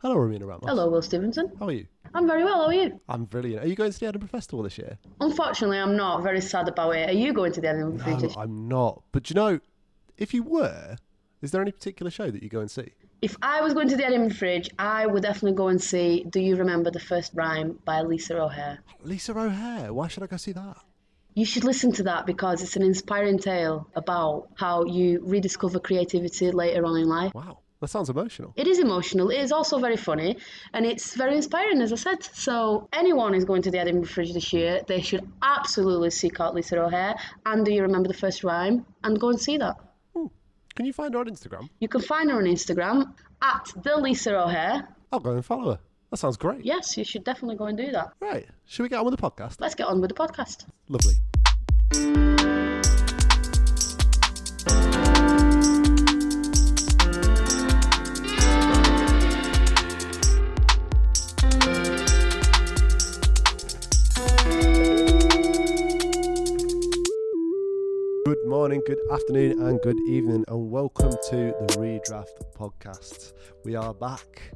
Hello, Romina Ramos. Hello, Will Stevenson. How are you? I'm very well. How are you? I'm brilliant. Are you going to the Edinburgh Festival this year? Unfortunately, I'm not very sad about it. Are you going to the Edinburgh Festival? No, I'm not. But you know, if you were, is there any particular show that you go and see? If I was going to the Edinburgh Fringe, I would definitely go and see Do You Remember the First Rhyme by Lisa O'Hare. Lisa O'Hare. Why should I go see that? You should listen to that because it's an inspiring tale about how you rediscover creativity later on in life. Wow, that sounds emotional. It is emotional. It is also very funny, and it's very inspiring, as I said. So anyone who's going to the Edinburgh Fringe this year, they should absolutely seek out Lisa O'Hare. And do you remember the first rhyme? And go and see that. Can you find her on Instagram? You can find her on Instagram at the Lisa O'Hare. I'll go and follow her. That sounds great. Yes, you should definitely go and do that. Right. Should we get on with the podcast? Let's get on with the podcast. Lovely. Morning, good afternoon, and good evening, and welcome to the Redraft Podcast. We are back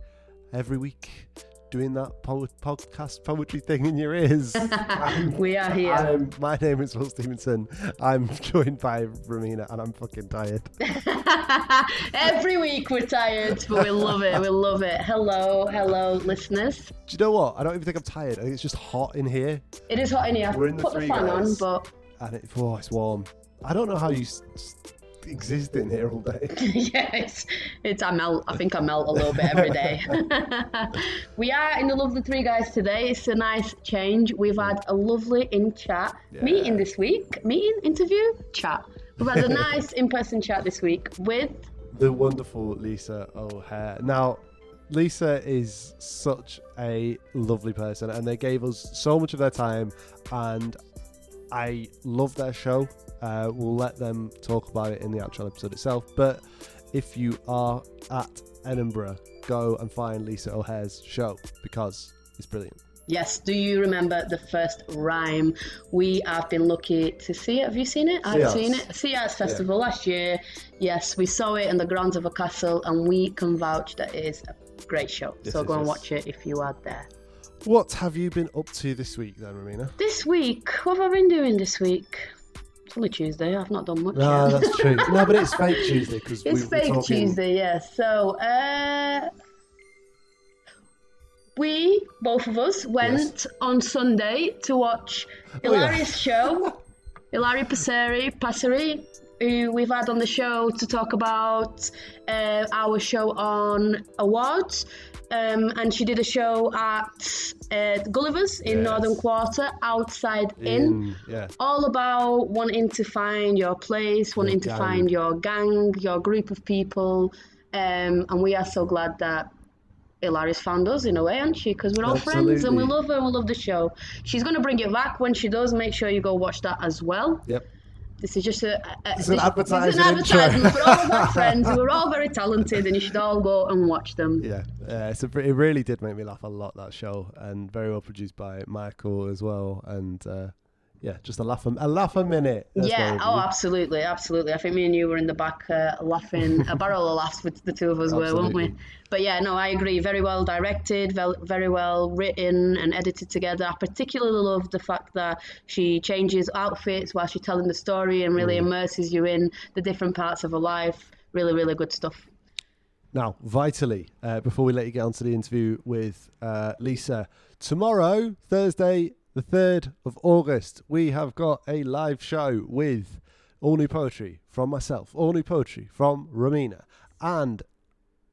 every week doing that po- podcast poetry thing in your ears. We are here. I'm, my name is Will Stevenson. I'm joined by Romina, and I'm fucking tired. Every week we're tired, but we love it. We love it. Hello, hello, listeners. Do you know what? I don't even think I'm tired. I think it's just hot in here, It is hot in here. We're in the Put the three fan on, but and it, oh, it's warm. I don't know how you exist in here all day. yeah, it's, it's I melt. I think I melt a little bit every day. we are in the lovely three guys today. It's a nice change. We've had a lovely in chat meeting this week. Meeting, interview, chat. We've had a nice in person chat this week with the wonderful Lisa O'Hare. Now, Lisa is such a lovely person, and they gave us so much of their time, and I love their show. Uh, we'll let them talk about it in the actual episode itself. But if you are at Edinburgh, go and find Lisa O'Hare's show because it's brilliant. Yes, do you remember the first rhyme? We have been lucky to see it. Have you seen it? I've seen it. Sea Arts Festival last year. Yes, we saw it in the grounds of a castle, and we can vouch that it is a great show. Yes, so go and watch it if you are there. What have you been up to this week, then, Romina? This week, what have I been doing this week? It's only Tuesday. I've not done much No, yet. that's true. no, but it's fake Tuesday because It's we, we're fake talking. Tuesday, yes. So, uh, we, both of us, went on Sunday to watch Oh, yeah. Hilarious show. Hilary Passeri, Passeri, who we've had on the show to talk about uh, our show on awards. Um, and she did a show at uh, Gulliver's in Yes. Northern Quarter, outside in In, yeah. all about wanting to find your place, wanting to find your gang, your group of people. Um, and we are so glad that Hilary's found us in a way, aren't she? Because we're all friends and we love her and we love the show. She's going to bring it back when she does. Make sure you go watch that as well. Yep. This is just a, a It's an this- This is advertising an intro. advertisement for all of our friends. We're all very talented and you should all go and watch them. Yeah, uh, it's a, it really did make me laugh a lot that show, and very well produced by Michael as well, and uh, yeah, just a laugh a, a laugh a minute. That's Yeah, oh, absolutely, absolutely. I think me and you were in the back uh, laughing, a barrel of laughs with the two of us were, weren't we? But yeah, no, I agree. Very well directed, very well written and edited together. I particularly love the fact that she changes outfits while she's telling the story and Mm. really immerses you in the different parts of her life. Really, really good stuff. Now, vitally, uh, before we let you get on to the interview with uh, Lisa, tomorrow, Thursday, the 3rd of August, we have got a live show with all new poetry from myself, all new poetry from Romina, and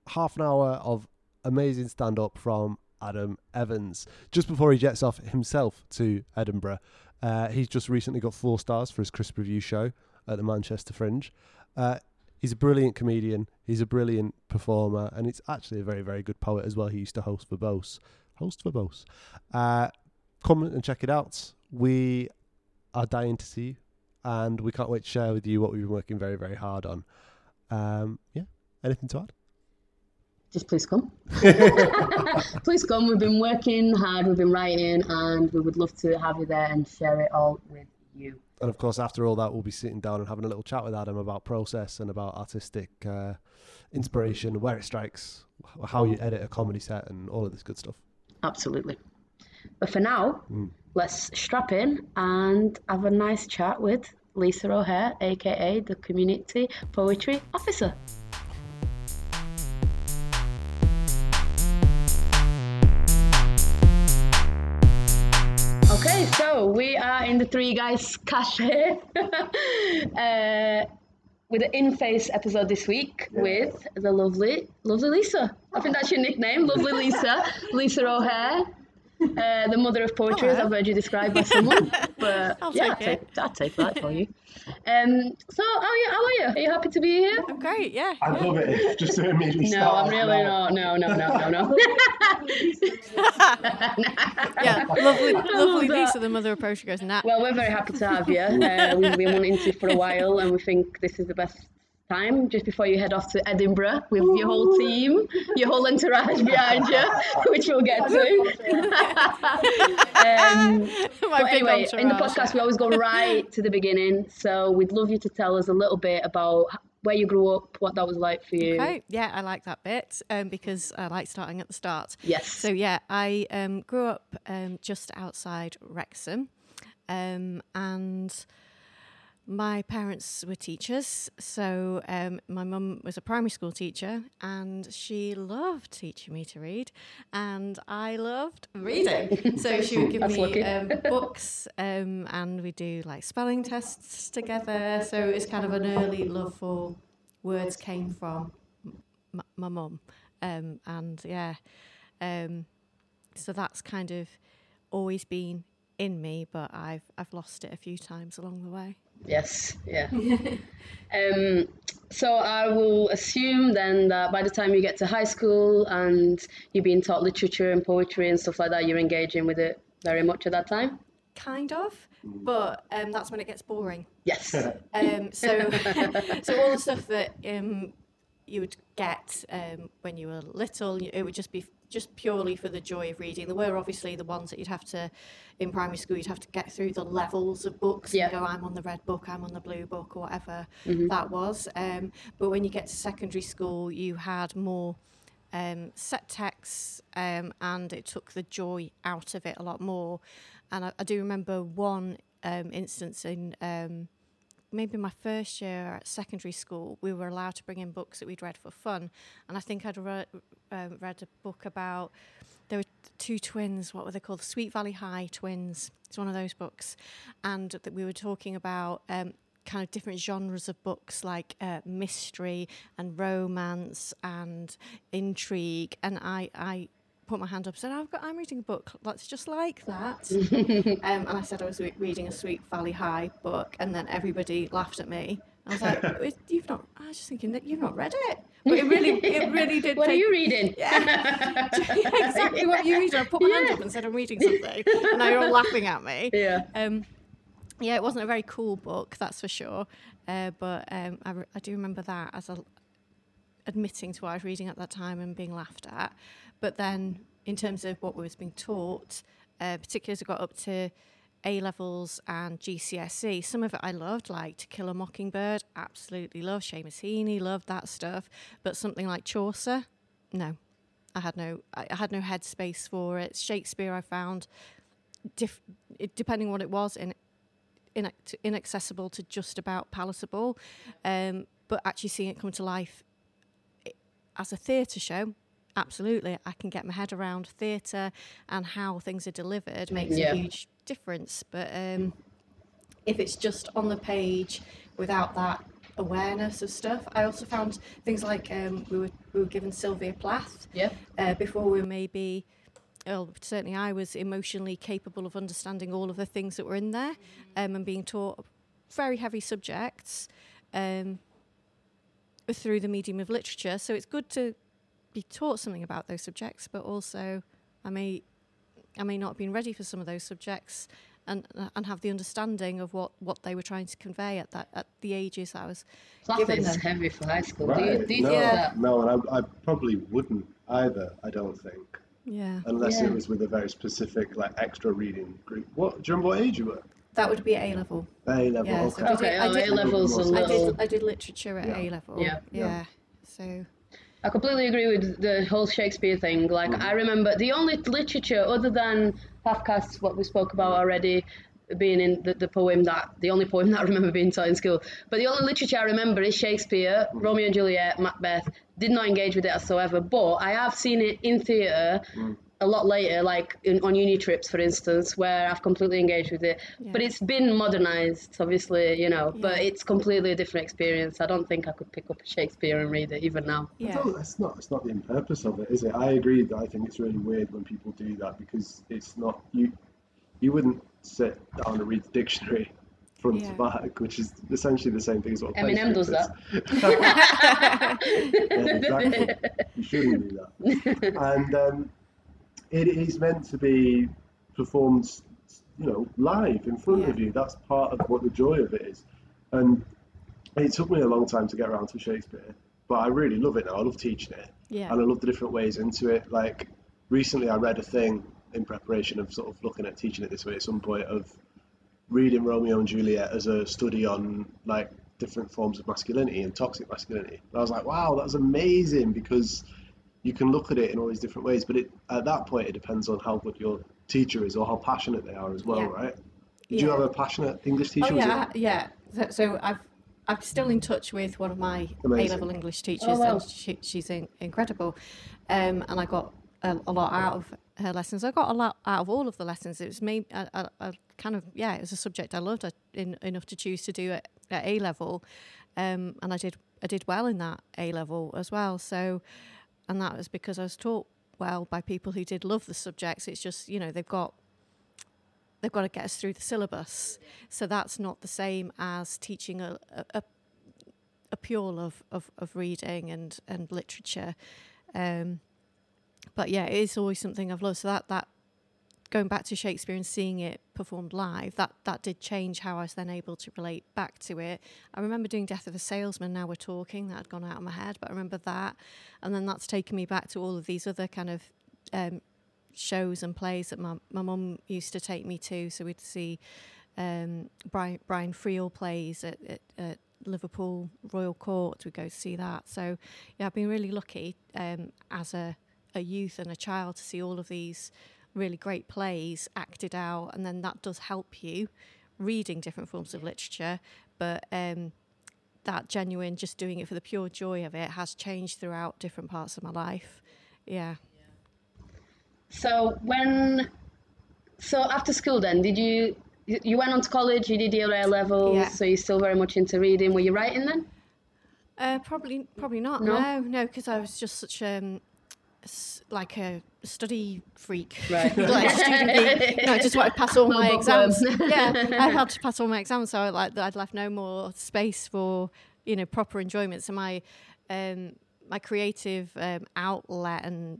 half an hour of amazing stand up from Adam Evans. Just before he jets off himself to Edinburgh, uh, he's just recently got four stars for his crisp review show at the Manchester Fringe. Uh, he's a brilliant comedian, he's a brilliant performer, and he's actually a very, very good poet as well. He used to host Verbose. Host Verbose. Uh, come and check it out. We are dying to see you, and we can't wait to share with you what we've been working very, very hard on. Um, yeah, anything to add? Just please come. please come. We've been working hard, we've been writing, and we would love to have you there and share it all with you. And of course, after all that, we'll be sitting down and having a little chat with Adam about process and about artistic uh, inspiration, where it strikes, how you edit a comedy set, and all of this good stuff. Absolutely. But for now, let's strap in and have a nice chat with Lisa O'Hare, aka the Community Poetry Officer. Okay, so we are in the Three Guys Cafe uh, with an in-face episode this week with the lovely, lovely Lisa. I think that's your nickname, lovely Lisa, Lisa O'Hare, uh, the mother of poetry, as I've heard you described by someone. But I'll yeah, take I'll it. take, I'll take that for you. Um, so, how are you? How are you? Are you happy to be here? I'm great, yeah. I love it. Just to immediately No, start I'm really now. not. No, no, no, no, no. Yeah, lovely, lovely that. Lisa, the mother of poetry goes, nah. Well, we're very happy to have you. Uh, we've been wanting to for a while, and we think this is the best time just before you head off to Edinburgh with your whole team, your whole entourage behind you, which we'll get to. um, My but anyway, in the podcast, we always go right to the beginning. So we'd love you to tell us a little bit about where you grew up, what that was like for you. Okay, yeah, I like that bit um, because I like starting at the start. Yes. So yeah, I um, grew up um, just outside Wrexham, um, and my parents were teachers. So um, my mum was a primary school teacher, and she loved teaching me to read, and I loved reading. so she would give me um, books, um, and we do like spelling tests together. So it's kind of an early love for words came from m- my mum, um, and yeah, um, so that's kind of always been in me, but I've I've lost it a few times along the way. Yes, yeah. um, so I will assume then that by the time you get to high school and you're being taught literature and poetry and stuff like that, you're engaging with it very much at that time. Kind of, but um, that's when it gets boring. Yes. Um, so, so all the stuff that um, you would get um, when you were little, it would just be just purely for the joy of reading. There were obviously the ones that you'd have to, in primary school, you'd have to get through the levels of books Yeah. and go, I'm on the red book, I'm on the blue book, or whatever Mm-hmm. that was. Um, but when you get to secondary school, you had more um, set texts um, and it took the joy out of it a lot more. And I, I do remember one um, instance in um, maybe my first year at secondary school, we were allowed to bring in books that we'd read for fun. And I think I'd re- um, read a book about there were two twins. What were they called? Sweet Valley High twins. It's one of those books, and that we were talking about. Um, kind of different genres of books like uh, mystery and romance and intrigue and I, I put my hand up and said I've got, I'm reading a book that's just like that um, and I said I was re- reading a Sweet Valley High book, and then everybody laughed at me. I was like, "You've not?" I was just thinking that you've not read it, but it really, it really did. What are you reading? Yeah, exactly what you read. I put my hand up and said I'm reading something, and now you're all laughing at me. Yeah. Um, yeah, it wasn't a very cool book, that's for sure. Uh, but um, I, re- I do remember that as a admitting to what I was reading at that time and being laughed at. But then, in terms of what was being taught, uh, particularly as I got up to A levels and GCSE, some of it I loved, like To Kill a Mockingbird, absolutely loved. Seamus Heaney, loved that stuff. But something like Chaucer, no. I had no, I had no headspace for it. Shakespeare, I found, it, depending on what it was, in, inac- inaccessible to just about palatable. Um, but actually seeing it come to life as a theatre show, absolutely, I can get my head around theatre and how things are delivered makes Yeah. a huge difference. But um, if it's just on the page without that awareness of stuff, I also found things like um, we were we were given Sylvia Plath Yeah. uh, before we were maybe well, certainly I was emotionally capable of understanding all of the things that were in there um, and being taught very heavy subjects um, through the medium of literature. So it's good to be taught something about those subjects, but also I may I may not have been ready for some of those subjects and uh, and have the understanding of what, what they were trying to convey at that at the ages that I was Plath given is them. heavy for high school. Do you, do you no, think that? no, and I, I probably wouldn't either. I don't think, Yeah. unless Yeah. it was with a very specific, like extra reading group. What? Do you remember what age you were? That would be A level. A level. Yeah, so okay. did it- Okay, I oh, did- A levels a I I little. did I did literature at Yeah. A level. Yeah. Yeah. Yeah. So I completely agree with the whole Shakespeare thing. Like, Mm-hmm. I remember the only literature other than half casts, what we spoke about already, being in the, the poem that the only poem that I remember being taught in school. But the only literature I remember is Shakespeare, Mm-hmm. Romeo and Juliet, Macbeth. Did not engage with it whatsoever. But I have seen it in theatre. Mm. A lot later, like in, on uni trips, for instance, where I've completely engaged with it. But it's been modernized, obviously, you know. But it's completely a different experience. I don't think I could pick up Shakespeare and read it even now. I Yeah. don't- That's not. It's not the purpose of it, is it? I agree that I think it's really weird when people do that because it's not you. You wouldn't sit down and read the dictionary front Yeah. to back, which is essentially the same thing as what Eminem does script that. is. yeah, exactly. You shouldn't do that. And um, it is meant to be performed, you know, live in front of you. That's part of what the joy of it is. And it took me a long time to get around to Shakespeare, but I really love it now. I love teaching it, Yeah. and I love the different ways into it. Like recently, I read a thing in preparation of sort of looking at teaching it this way at some point of reading Romeo and Juliet as a study on like different forms of masculinity and toxic masculinity. And I was like, wow, that's amazing because you can look at it in all these different ways. But it, at that point, it depends on how good your teacher is or how passionate they are as well, Yeah. right? Did you have a passionate English teacher? Oh yeah, it- yeah. So, so I've I'm still in touch with one of my Amazing. A-level English teachers, Oh, wow. and she, she's in, incredible. Um, and I got a, a lot out of her lessons. I got a lot out of all of the lessons. It was me, I, I, I kind of yeah, it was a subject I loved I, in, enough to choose to do it at A level, um, and I did I did well in that A level as well. So, and that was because I was taught well by people who did love the subjects. It's just you know they've got they've got to get us through the syllabus. So that's not the same as teaching a, a, a- pure love of, of reading and, and literature. Um, but yeah, it is always something I've loved. So that, that going back to Shakespeare and seeing it performed live, that, that did change how I was then able to relate back to it. I remember doing Death of a Salesman, now we're talking, that had gone out of my head, but I remember that. And then that's taken me back to all of these other kind of um, shows and plays that my my mum used to take me to. So we'd see um, Brian Brian Friel plays at, at, at Liverpool Royal Court. We'd go to see that. So yeah, I've been really lucky um, as a a youth and a child to see all of these really great plays acted out, and then that does help you reading different forms of literature, but. Um, that genuine, just doing it for the pure joy of it, has changed throughout different parts of my life. Yeah. So when, so after school, then did you you went on to college? You did your A levels, Yeah. so you're still very much into reading. Were you writing then? Uh, probably, probably not. No? No, no, because I was just such um, s- like a study freak, Right. like student I just wanted to pass all my exams. yeah, I had to pass all my exams, so I, like I'd left no more space for you know proper enjoyment. So my um, my creative um, outlet and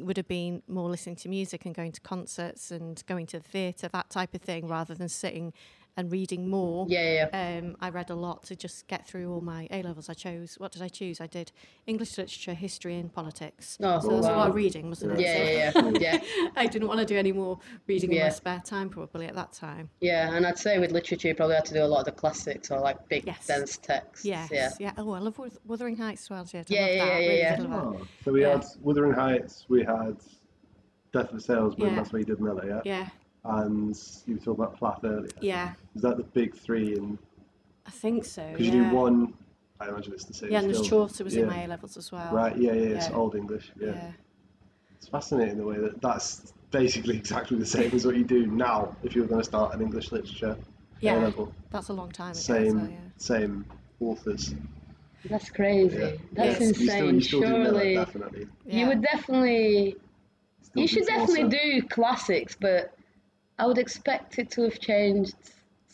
would have been more listening to music and going to concerts and going to the theatre, that type of thing, rather than sitting and reading more. Yeah, yeah. Um, I read a lot to just get through all my A levels. I chose what did I choose? I did English literature, history, and politics. Oh, so there was a lot of reading, wasn't it? Yeah, So yeah, yeah, yeah, I didn't want to do any more reading in my spare time, probably at that time. yeah. And I'd say with literature, you probably had to do a lot of the classics or like big, Yes. dense texts. Yes, Yeah. yeah. Oh, I love Wuthering Heights as well. Yeah, Yeah, yeah, yeah, really yeah, did love that. Oh, so we Yeah. had Wuthering Heights, we had Death of a Salesman, Yeah. that's where you did Miller, yeah? Yeah, And you were talking about Plath earlier. yeah. Is that the big three? And I think so. Because Yeah. you do one, I imagine it's the same. yeah, and there's still. Chaucer was yeah. in my A levels as well. Right, yeah, yeah, it's Yeah. Old English. Yeah. Yeah. It's fascinating the way that that's basically exactly the same as what you do now if you were going to start an English literature Yeah. A level. That's a long time ago. Same, So, yeah. same authors. That's crazy. Yeah. That's Yeah. You still, insane. you still do Miller, Surely, definitely. you would definitely. Still you should definitely Chaucer. do classics, but I would expect it to have changed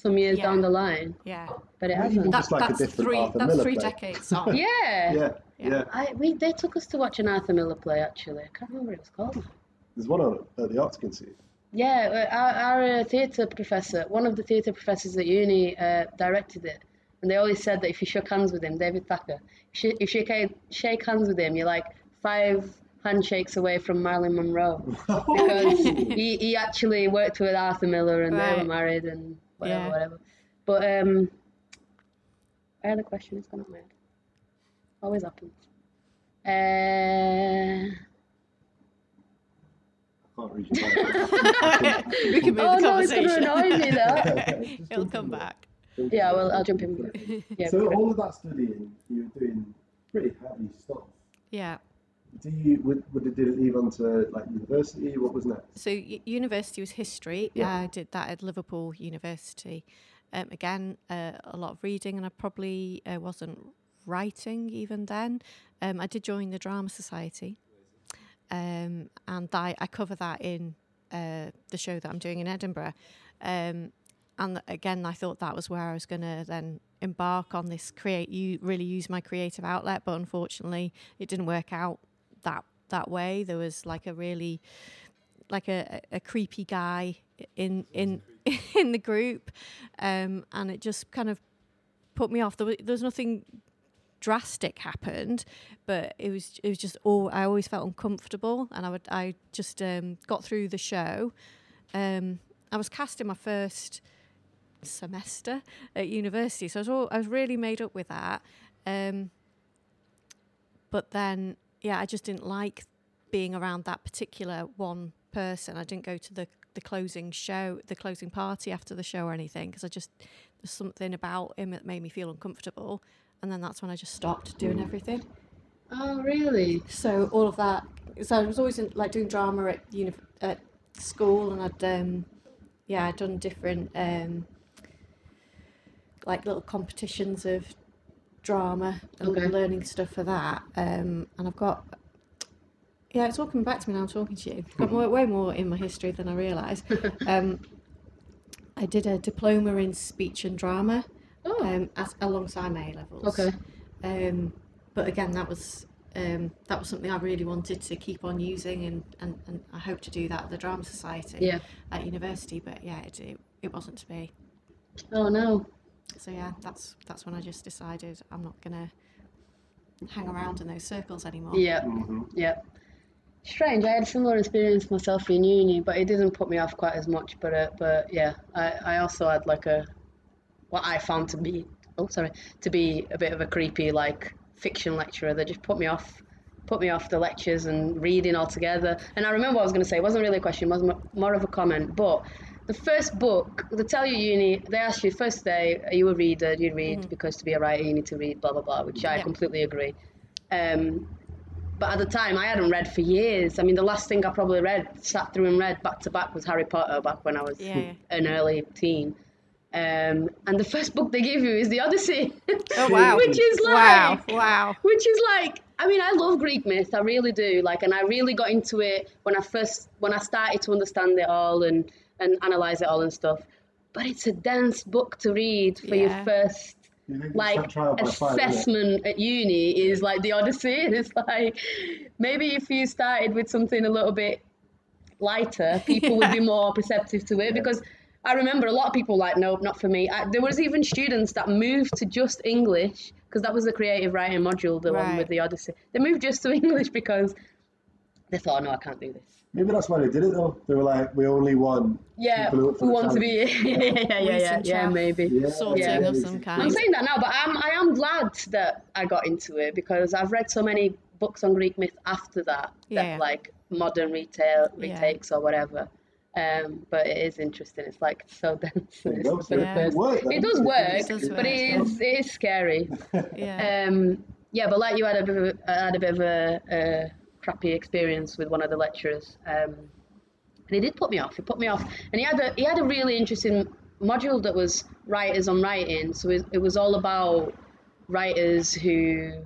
some years Yeah. down the line, Yeah. but it Well, hasn't. even That, Just like a that's different three. Arthur That's Miller three play. decades on. yeah. Yeah, Yeah. yeah. I, we, they took us to watch an Arthur Miller play actually. I can't remember what it was called. There's one on at the Arts Institute. Yeah, uh, our, our uh, theatre professor, one of the theatre professors at uni, uh, directed it, and they always said that if you shook hands with him, David Thacker, if you, if you shake, shake hands with him, you're like five handshakes away from Marilyn Monroe because he, he actually worked with Arthur Miller and they were married and whatever, Yeah. whatever. But um, I had a question. It's gone out my head. Always happens. Uh, Can't read your mind. we can move oh the no, it's conversation. gonna annoy me though. Just It'll come in back. Jump yeah, well. I'll jump in. Yeah, So all of that studying, you're doing pretty heavy stuff. Yeah. Do you would, would it, did it leave on to like university? What was next? So university was history. Yeah. I did that at Liverpool University. Um, again, uh, a lot of reading, and I probably uh, wasn't writing even then. Um, I did join the Drama Society, um, and I, I cover that in uh, the show that I'm doing in Edinburgh. Um, and again, I thought that was where I was going to then embark on this create. You really use my creative outlet, but unfortunately, it didn't work out that that way. There was like a really like a, a creepy guy in in in the group, um, and it just kind of put me off. There was, there was nothing drastic happened, but it was it was just all I always felt uncomfortable, and I would I just um, got through the show. Um, I was cast in my first semester at university, so I was all, I was really made up with that. Um, but then, yeah, I just didn't like being around that particular one person. I didn't go to the the closing show, the closing party after the show or anything because I just there's something about him that made me feel uncomfortable. And then that's when I just stopped doing everything. Oh, really? So all of that. So I was always in, like doing drama at uni- at school, and I'd um, yeah, I'd done different um, like little competitions of drama and Okay. learning stuff for that. Um, and I've got yeah, it's all coming back to me now. I'm talking to you. I've got more, way more in my history than I realised. um, I did a diploma in speech and drama Oh, um, as, alongside my A levels. okay. Um, but again, that was um, that was something I really wanted to keep on using, and, and, and I hope to do that at the Drama Society Yeah. at university. But yeah, it, it, it wasn't to be. Oh no. So yeah, that's that's when I just decided I'm not gonna hang around in those circles anymore. Yeah. Mm-hmm. Yeah. Strange. I had a similar experience myself in uni, but it didn't put me off quite as much. But uh, but yeah, I, I also had like a what I found to be oh sorry to be a bit of a creepy like fiction lecturer that just put me off put me off the lectures and reading altogether. And I remember what I was going to say. It wasn't really a question. It was more of a comment. But the first book, they tell you uni, they ask you first day, are you a reader? Do you read? Because to be a writer, you need to read, blah, blah, blah, which I Yeah. completely agree. Um, but at the time, I hadn't read for years. I mean, the last thing I probably read, sat through and read back to back, was Harry Potter back when I was yeah. an early teen. Um, and the first book they give you is the Odyssey. Oh wow! Which is like, wow, wow. which is like, I mean, I love Greek myth, I really do. Like, and I really got into it when I first, when I started to understand it all and and analyze it all and stuff. But it's a dense book to read for your Yeah. first like trial fire, isn't assessment at uni is like the Odyssey, and it's like maybe if you started with something a little bit lighter, people would be more perceptive to it because. I remember a lot of people like, nope, not for me. I, there was even students that moved to just English because that was the creative writing module, the one with the Odyssey. They moved just to English because they thought, no, I can't do this. Maybe that's why they did it though. They were like, we only want Yeah, people who, are who want to be? challenge. yeah, yeah, yeah, yeah, Recent yeah, maybe. Yeah, Sorting Yeah. of some kind. I'm saying that now, but I'm, I am glad that I got into it because I've read so many books on Greek myth after that, that like modern retail Yeah. retakes or whatever. Um, but it is interesting. It's like so dense. There you It's go. for So the Yeah. work. It does work, It does but work. it is it is scary. Yeah. Um, yeah, but like you had a bit of a, I had a bit of a, a crappy experience with one of the lecturers, um, and he did put me off. He put me off, and he had a he had a really interesting module that was writers on writing. So it, it was all about writers who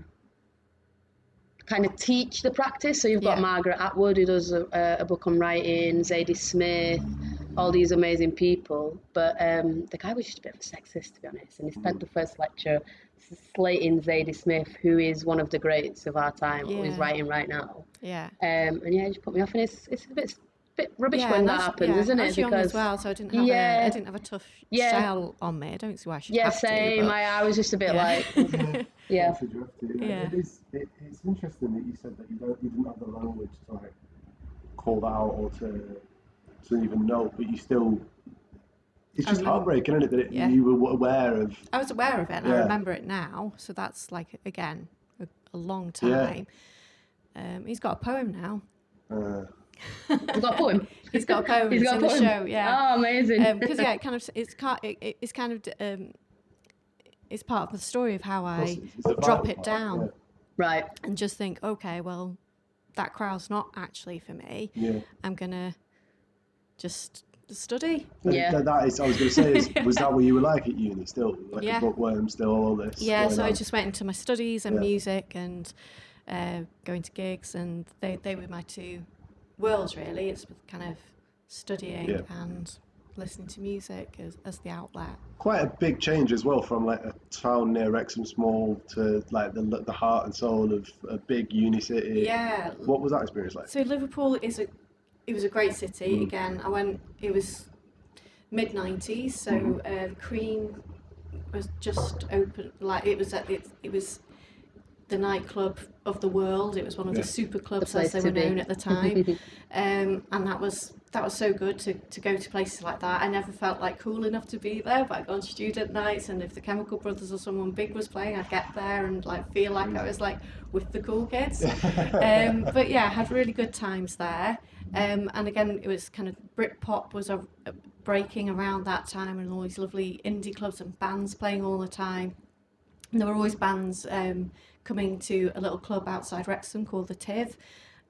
kind of teach the practice. So you've got Yeah. Margaret Atwood who does a, a book on writing, Zadie Smith, all these amazing people. But um, the guy was just a bit of a sexist, to be honest. And he spent the first lecture slating Zadie Smith, who is one of the greats of our time, who is writing right now. yeah. Um, and yeah, it just put me off. And it's, it's a bit, bit rubbish yeah, when that happens, yeah, isn't I it? was young as well, so I didn't have a Yeah. I didn't have a tough Yeah. shell on me. I don't see why I should yeah, have to, same. but- I, I was just a bit Yeah. like, yeah. Should you have to? Yeah. It is, it, it's interesting that you said that you don't, you didn't have the language to like call that out or to to even know, but you still. It's I just heartbreaking, isn't it? That it, Yeah. you were aware of. I was aware of it and I remember it now. So that's like again a, a long Yeah. time. Um, he's got a poem now. Uh, You got a poem? He's got a poem. He's it's got in a the poem. show. Yeah. Oh, amazing. because yeah, it kind of it's kind it, it- it's kind of um, it's part of the story of how I it's- it's drop it part, down yeah. right. and just think, okay, well, that crowd's not actually for me. Yeah. I'm gonna just study. And Yeah. that- that is, I was going to say, is, was that what you were like at uni still? Like Yeah. a bookworm, still all this? Yeah, going so I just went into my studies and Yeah. music and uh, going to gigs, and they, they were my two worlds really. It's kind of studying Yeah. and listening to music as, as the outlet. Quite a big change as well from like a town near Wrexham Small to like the, the heart and soul of a big uni city. Yeah. What was that experience like? So Liverpool is a it was a great city. Mm. Again, I went. It was mid '90s, so Mm-hmm. uh, Cream was just open. Like it was at it, it was the nightclub of the world. It was one of Yeah. the super clubs The as they to were be. known at the time, um, and that was that was so good to, to go to places like that. I never felt like cool enough to be there, but I'd go on student nights, and if the Chemical Brothers or someone big was playing, I'd get there and like feel like I was like with the cool kids. um, but yeah, I had really good times there. Um, and again, it was kind of Britpop was a, a breaking around that time, and all these lovely indie clubs and bands playing all the time. And there were always bands um, coming to a little club outside Wrexham called the Tiv.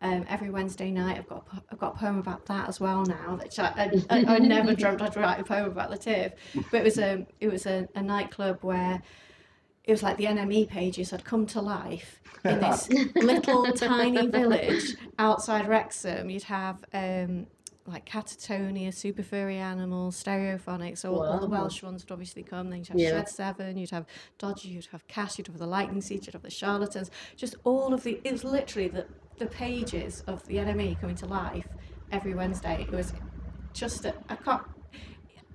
Um, every Wednesday night, I've got I've got a poem about that as well now. Which I, I, I, I never dreamt I'd write a poem about the Tiv, but it was a it was a, a nightclub where it was like the NME pages had come to life in this little tiny village outside Wrexham. You'd have um, like Catatonia, Super Furry Animals, Stereophonics, all, all the Welsh ones would obviously come. Then you'd have Yeah. Shed Seven, you'd have Dodgy, you'd have Cast, you'd have the Lightning Seeds, you'd have the Charlatans. Just all of the, it was literally the, the pages of the NME coming to life every Wednesday. It was just, a, I can't,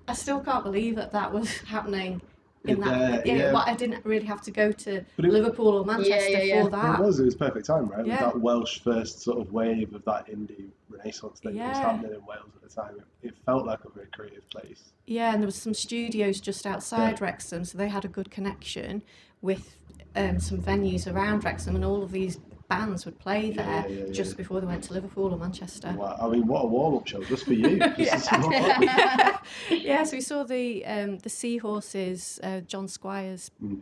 I still can't believe that that was happening in that. Yeah, yeah, but I didn't really have to go to Liverpool or Manchester yeah, yeah. for that. It was, it was perfect time, right? Yeah. That Welsh first sort of wave of that indie renaissance thing that was happening in Wales at the time. It, it felt like a very creative place. Yeah, and there was some studios just outside. Wrexham, so they had a good connection with um, some venues around Wrexham, and all of these bands would play Yeah, there yeah, yeah, just before they went to Liverpool or Manchester. Wow. I mean, what a warm up show just for you. Well. yeah, so we saw the um, the Seahorses, uh, John Squire's Mm.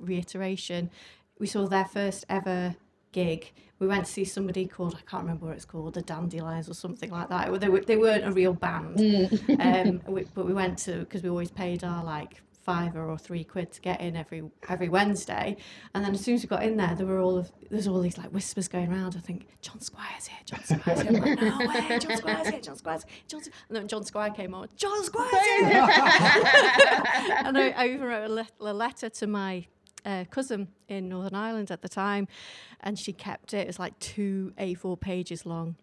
reiteration. We saw their first ever gig. We went to see somebody called I can't remember what it's called, the Dandelions or something like that. They, were, they weren't a real band, um, we, but we went to because we always paid our like five or three quid to get in every every Wednesday. And then as soon as we got in there, there were all of there's all these like whispers going around. I think John Squire's here, John Squire's here. Like, no way, John Squire's here, John Squire's, John. Squ-" And then John Squire came on, John Squire's here. and I, I even wrote a, le- a letter to my uh, cousin in Northern Ireland at the time, and she kept it. It was like two A4 pages long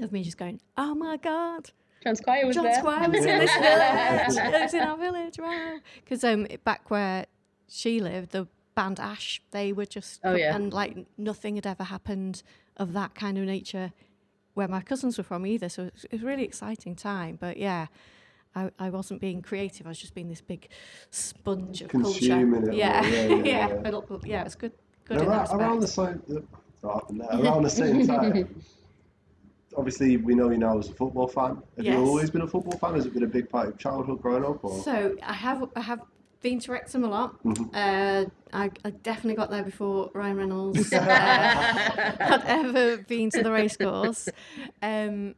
of me just going, "Oh my god." John Squire was John there. Squire was in this village. He was in our village. Wow. Because um, back where she lived, the band Ash, they were just Oh, yeah. and like nothing had ever happened of that kind of nature where my cousins were from either. So it was, it was a really exciting time. But yeah. I, I wasn't being creative. I was just being this big sponge of Consuming culture. it all, yeah, yeah, yeah, yeah. But, uh, yeah, it was good. Good And in that around, around the same, what happened there? around the same time. Obviously, we know you now as a football fan. Have Yes. you always been a football fan? Has it been a big part of childhood growing up? Or? So I have I have been to Wrexham a lot. Mhm. Uh, I, I definitely got there before Ryan Reynolds uh, had ever been to the racecourse. Um,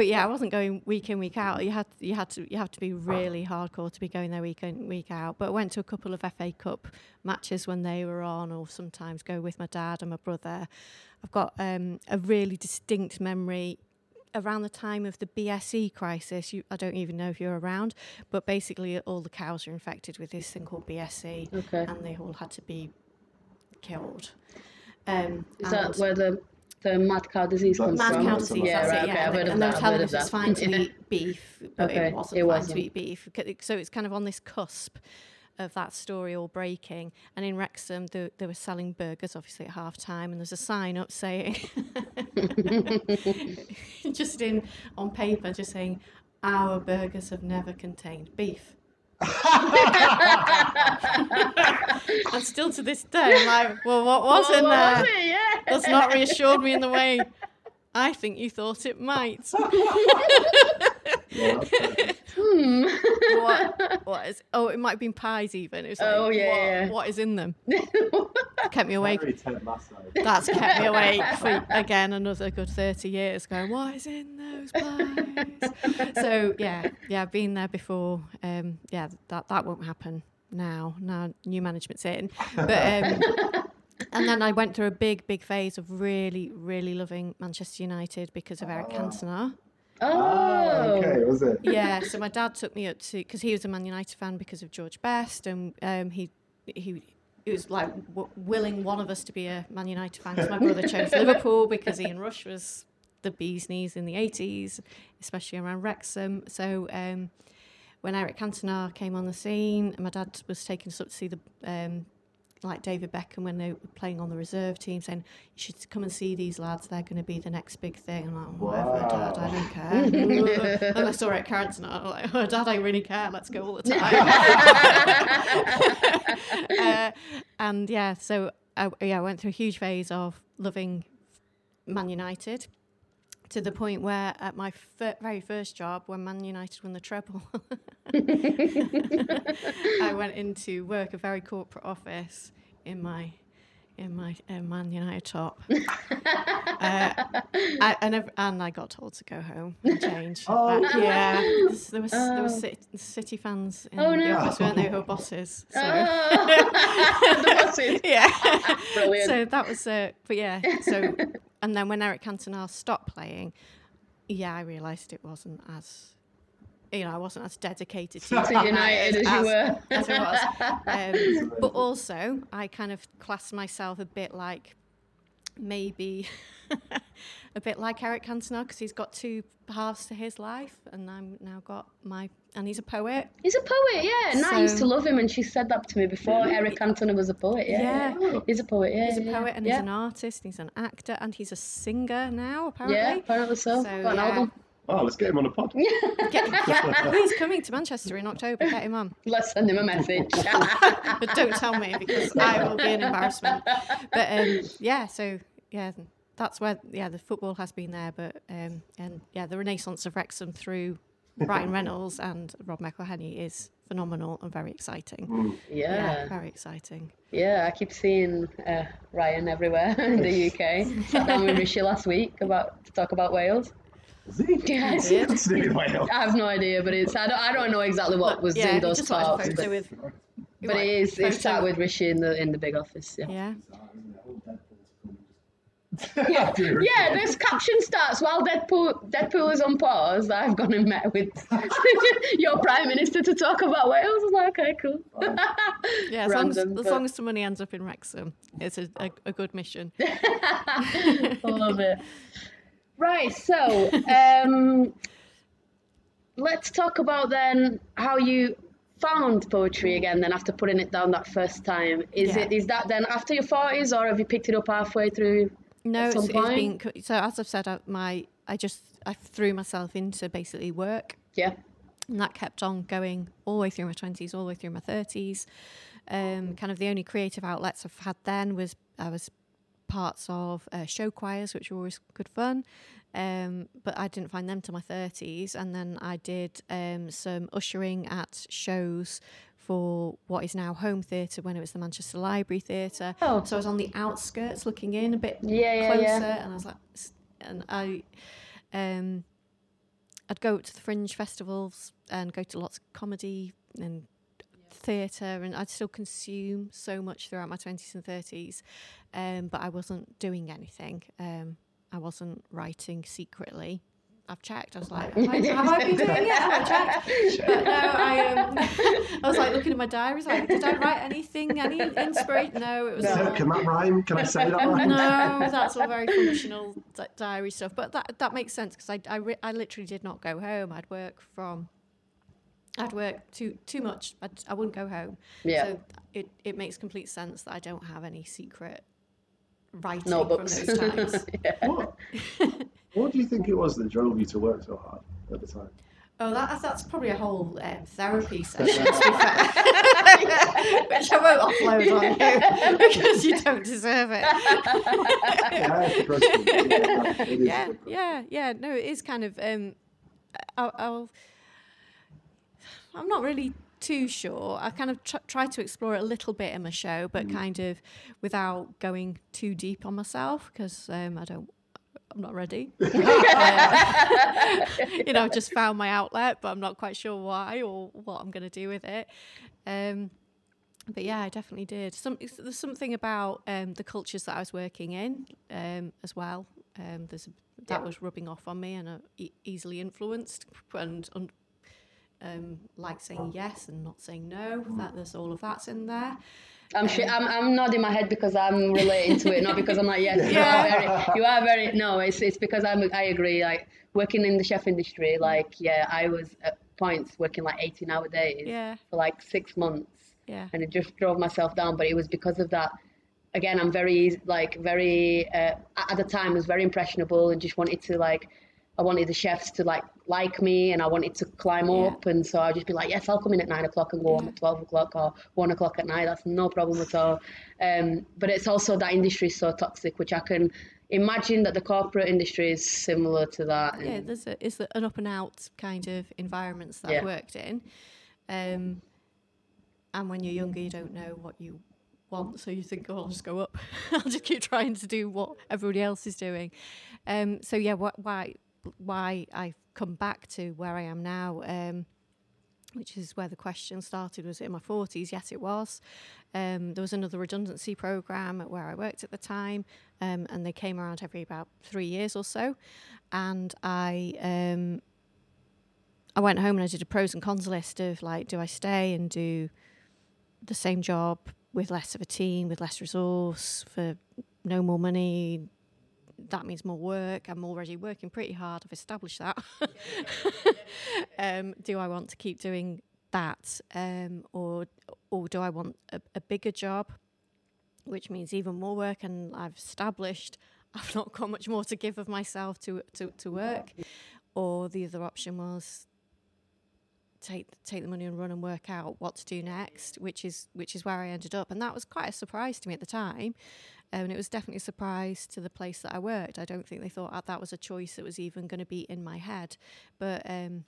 but yeah, I wasn't going week in week out. You had you had to you have to be really hardcore to be going there week in week out. But I went to a couple of FA Cup matches when they were on, or sometimes go with my dad and my brother. I've got um, a really distinct memory around the time of the BSE crisis. You, I don't even know if you're around, but basically all the cows are infected with this thing called BSE, Okay. and they all had to be killed. Um, Is that where the the mad cow disease comes Mad from? cow disease, yeah, that's right, okay, yeah. I've heard and, of and they that, were telling us it's fine to eat beef, but Okay, it wasn't it fine wasn't. to eat beef. So it's kind of on this cusp of that story all breaking. And in Wrexham, they, they were selling burgers, obviously, at half time, and there's a sign up saying, just in on paper, just saying, our burgers have never contained beef. and still to this day, I'm like, well, what was What in was there? it? Yeah. that's not reassured me in the way I think you thought it might. Yeah. Hmm. what, what is? Oh, it might have been pies. Even it was like, Oh, yeah, what, yeah. what is in them? kept me awake. Very That's kept me awake for again another good thirty years. Going, what is in those pies? so yeah, yeah, I've been there before. Um, yeah, that that won't happen now. Now new management's in, but. Um, And then I went through a big, big phase of really, really loving Manchester United because of Eric Cantona. Oh. okay, was it? yeah, so my dad took me up to because he was a Man United fan because of George Best, and um, he he. It was like w- willing one of us to be a Man United fan. my brother chose Liverpool because Ian Rush was the bee's knees in the 80s, especially around Wrexham. So um, when Eric Cantona came on the scene, and my dad was taking us up to see the um, like David Beckham when they were playing on the reserve team, saying you should come and see these lads. They're going to be the next big thing. I'm like, whatever, Dad. I don't care. and I saw Eric Cantona. I'm like, oh, Dad, I really care. Let's go all the time. uh, and yeah, so I, yeah, I went through a huge phase of loving Man United to the point where at my fir- very first job, when Man United won the treble, I went into work a very corporate office in my in my uh, Man United top, uh, I, and ev- and I got told to go home and change. Oh, But, yeah, there was there was city, city fans in Oh, the office, weren't they? Who were bosses. So Oh. the bosses. yeah. Brilliant. So that was, uh, but yeah. So, and then when Eric Cantona stopped playing, yeah, I realised it wasn't as, you know, I wasn't as dedicated to, To United as you were. as it was. Um, but also, I kind of class myself a bit like, maybe, a bit like Eric Cantona because he's got two halves to his life, and I'm now got my, and he's a poet. He's a poet, yeah. and i used to love him, and she said that to me before. Eric Cantona was a poet, yeah. Yeah. He's a poet, yeah. He's a poet and yeah. he's an artist, he's an actor, and he's a singer now, apparently. Yeah, apparently so. So, Got an yeah. album. Oh, let's get him on the pod. Get, get, he's coming to Manchester in October. Get him on. Let's send him a message. But don't tell me because I will be an embarrassment. But um, yeah, so yeah, that's where yeah the football has been there. But um, and yeah, the renaissance of Wrexham through Ryan Reynolds and Rob McElhenney is phenomenal and very exciting. yeah. very exciting. Yeah, I keep seeing uh, Ryan everywhere in the UK. Sat down with Rishi last week about to talk about Wales. Is he? Yes. did. What's he doing in Wales? I have no idea, but it's I don't I don't know exactly what was yeah, in those just talks, but, with. but it is it's sat photo- with Rishi in the in the big office. Yeah. Yeah. Yeah, yeah. This caption starts while Deadpool Deadpool is on pause. I've gone and met with your prime minister to talk about Wales. I was like, okay, cool. Yeah, as, long as, Random, as long as the money ends up in Wrexham, it's a, a, a good mission. I love it. Right, so um, let's talk about then how you found poetry again. Then after putting it down that first time, is Yeah. it is that then after your forties, or have you picked it up halfway through? No, at it's, some it's point? been so. As I've said, I, my I just I threw myself into basically work, Yeah, and that kept on going all the way through my twenties, all the way through my thirties. Um, kind of the only creative outlets I've had then was I was parts of uh, show choirs, which were always good fun. Um, but I didn't find them till my 30s. And then I did um, some ushering at shows for what is now Home Theatre when it was the Manchester Library Theatre. Oh. So I was on the outskirts looking in a bit Yeah, yeah, closer. yeah. And I was like, and I, um, I'd go to the fringe festivals and go to lots of comedy and theatre, and I'd still consume so much throughout my 20s and 30s, um, but I wasn't doing anything. Um, I wasn't writing secretly. I've checked. I was like, have I, have I been doing it? Have I checked? But no, I, um, I was like looking at my diaries, like, did I write anything, any inspiration? No, it was all, Can that rhyme? Can I say that rhyme? no, that's all very functional di- diary stuff. But that that makes sense because I I, re- I literally did not go home. I'd work from. I'd work too too much. I'd, I wouldn't go home. Yeah. So it it makes complete sense that I don't have any secret writing Notebooks. from those times. What? what do you think it was that drove you to work so hard at the time? Oh, that, that's probably a whole um, therapy session, to be fair. Which I won't offload on you because you don't deserve it. Yeah, it's a question. Yeah, it is a yeah, yeah, yeah. No, it is kind of. Um, I'll, I'll. I'm not really too sure. I kind of tr- try to explore it a little bit in my show, but Mm. kind of without going too deep on myself because um, I don't. I'm not ready. Uh, you know, I've just found my outlet, but I'm not quite sure why or what I'm going to do with it. Um, but yeah, I definitely did. Some, there's something about um, the cultures that I was working in um, as well. Um, there's a, that Yeah. was rubbing off on me and uh, e- easily influenced and un- um, like saying yes and not saying no. That there's all of that's in there. I'm sure I'm, I'm nodding my head because I'm relating to it, not because I'm like, yes, you are very, you are very, no, it's, it's because I'm, I agree. Like working in the chef industry, like, yeah, I was at points working like 18 hour days Yeah, for like six months yeah, and it just drove myself down. But it was because of that. Again, I'm very, like, very, uh, at the time, I was very impressionable and just wanted to, like, I wanted the chefs to like like me and I wanted to climb Yeah. up and so I'd just be like, yes, I'll come in at nine o'clock and go home Yeah. at twelve o'clock or one o'clock at night. That's no problem at all. Um, but it's also that industry is so toxic, which I can imagine that the corporate industry is similar to that. yeah. There's a, it's an up and out kind of environments that Yeah. I've worked in. Um, and when you're younger, you don't know what you want, so you think, "Oh, I'll just go up. I'll just keep trying to do what everybody else is doing." Um, so yeah, wh- why why I've come back to where I am now, um, which is where the question started. Was it in my forties? Yes, it was. Um, there was another redundancy program at where I worked at the time, um, and they came around every about three years or so, and I. Um, I went home and I did a pros and cons list of like, do I stay and do the same job with less of a team, with less resource, for no more money? That means more work. I'm already working pretty hard. I've established that. um, do I want to keep doing that, um, or or do I want a, a bigger job, which means even more work? And I've established I've not got much more to give of myself to to, to work. Or the other option was take take the money and run and work out what to do next, which is which is where I ended up, and that was quite a surprise to me at the time, um, and it was definitely a surprise to the place that I worked. I don't think they thought that, that was a choice that was even going to be in my head, but um,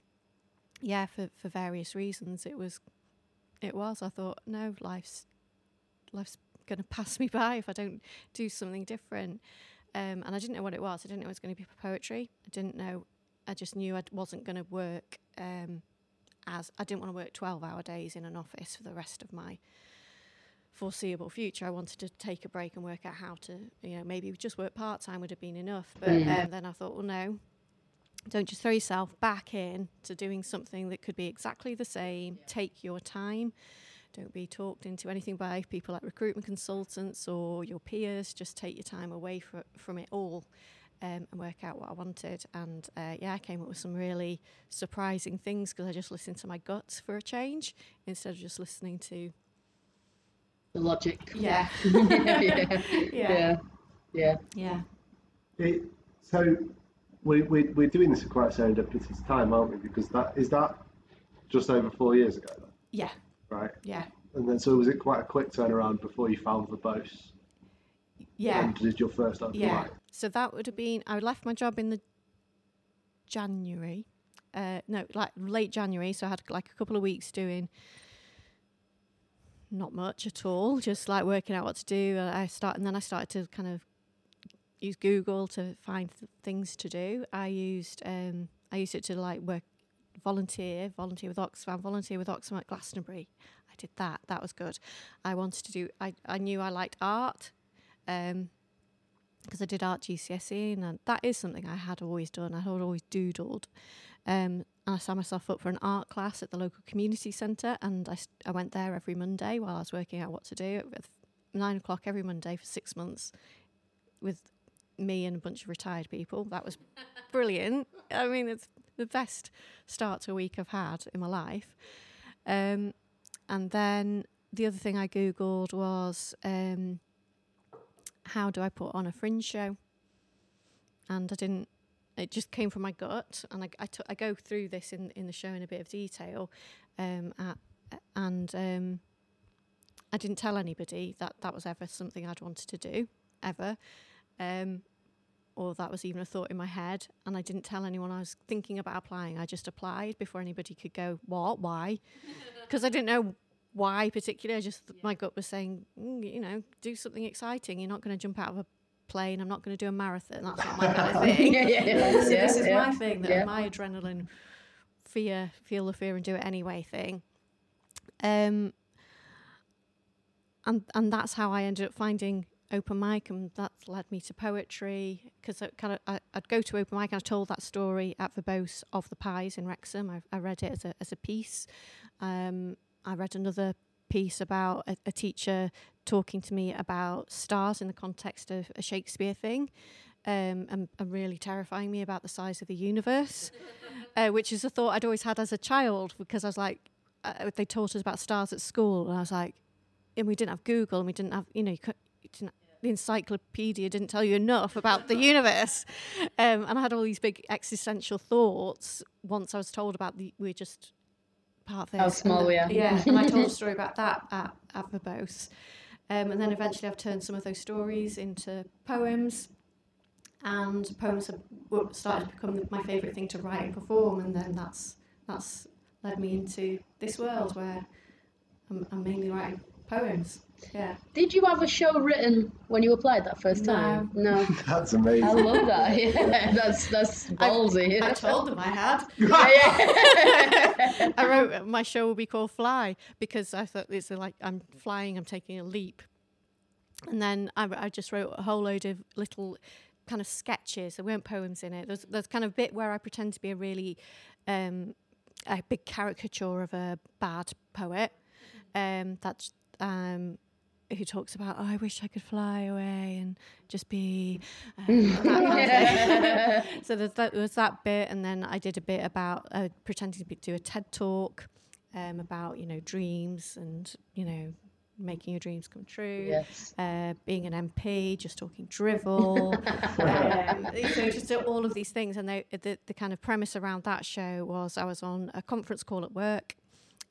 yeah, for for various reasons, it was it was. I thought no, life's life's going to pass me by if I don't do something different. Um, and I didn't know what it was. I didn't know it was going to be poetry. I didn't know. I just knew I wasn't going to work um, as I didn't want to work 12 hour days in an office for the rest of my foreseeable future. I wanted to take a break and work out how to, you know, maybe just work part time would have been enough. But Mm. um, then I thought, well, no, don't just throw yourself back in to doing something that could be exactly the same. Take your time. Don't be talked into anything by people like recruitment consultants or your peers. Just take your time away fro- from it all um, and work out what I wanted. And uh, yeah, I came up with some really surprising things because I just listened to my guts for a change instead of just listening to. The logic. Yeah. yeah. yeah. Yeah. Yeah. It, so we, we, we're doing this at quite a serendipitous time, aren't we? Because that is that just over four years ago, then, Yeah. right? Yeah. And then so was it quite a quick turnaround before you found Verbose Yeah. and did your first open Yeah. mic? So that would have been. I left my job in the January. Uh, no, like late January. So I had like a couple of weeks doing not much at all, just like working out what to do. I start and then I started to kind of use Google to find th- things to do. I used um, I used it to like work volunteer, volunteer with Oxfam, volunteer with Oxfam at Glastonbury. I did that. That was good. I wanted to do. I I knew I liked art. Um, because I did art GCSE, and that is something I had always done. I had always doodled. Um, I signed myself up for an art class at the local community centre, and I, I went there every Monday while I was working out what to do at nine o'clock every Monday for six months with me and a bunch of retired people. That was brilliant. I mean, it's the best start to a week I've had in my life. Um, and then the other thing I googled was. Um, how do I put on a fringe show? And I didn't it just came from my gut, and I, I, t- I go through this in in the show in a bit of detail, um, at, and um, I didn't tell anybody that that was ever something I'd wanted to do ever. Um, or that was even a thought in my head. And I didn't tell anyone I was thinking about applying. I just applied before anybody could go, What? Why? Because I didn't know why particularly. I just, yeah. my gut was saying, mm, You know, do something exciting. You're not going to jump out of a plane. I'm not going to do a marathon. That's not my kind of thing. yeah, yeah, yeah. so this is my thing, that my adrenaline, fear, feel the fear and do it anyway thing. Um, and and that's how I ended up finding open mic, and that's led me to poetry. Because I kind of I, would go to open mic, and I told that story at Verbose of the Pies in Wrexham. I, I read it as a as a piece. Um, I read another piece about a, a, teacher talking to me about stars in the context of a Shakespeare thing. Um, and, and, really terrifying me about the size of the universe, uh, which is a thought I'd always had as a child because I was like, uh, they taught us about stars at school, and I was like, and we didn't have Google, and we didn't have, you know, you, you didn't the encyclopedia didn't tell you enough about the universe. Um, and I had all these big existential thoughts once I was told about the, we're just part this. How small we are. Yeah, and I told a story about that at, at Verbose. Um, and then eventually I've turned some of those stories into poems. And poems have started to become my favourite thing to write and perform. And then that's, that's led me into this world where I'm, I'm mainly writing poems. Yeah. Did you have a show written when you applied that first time? No. that's amazing. I love that. Yeah, that's that's ballsy. I, I told them I had. I wrote my show will be called Fly because I thought it's like I'm flying, I'm taking a leap, and then I, I just wrote a whole load of little kind of sketches. There weren't poems in it. There's there's kind of bit where I pretend to be a really um, a big caricature of a bad poet. Um, that's um, who talks about, oh, I wish I could fly away and just be. Um, so there's that, there was that bit, and then I did a bit about uh, pretending to do a TED talk um, about you know dreams and you know making your dreams come true. Yes. Uh, being an MP, just talking drivel. um, so just all of these things, and they, the the kind of premise around that show was I was on a conference call at work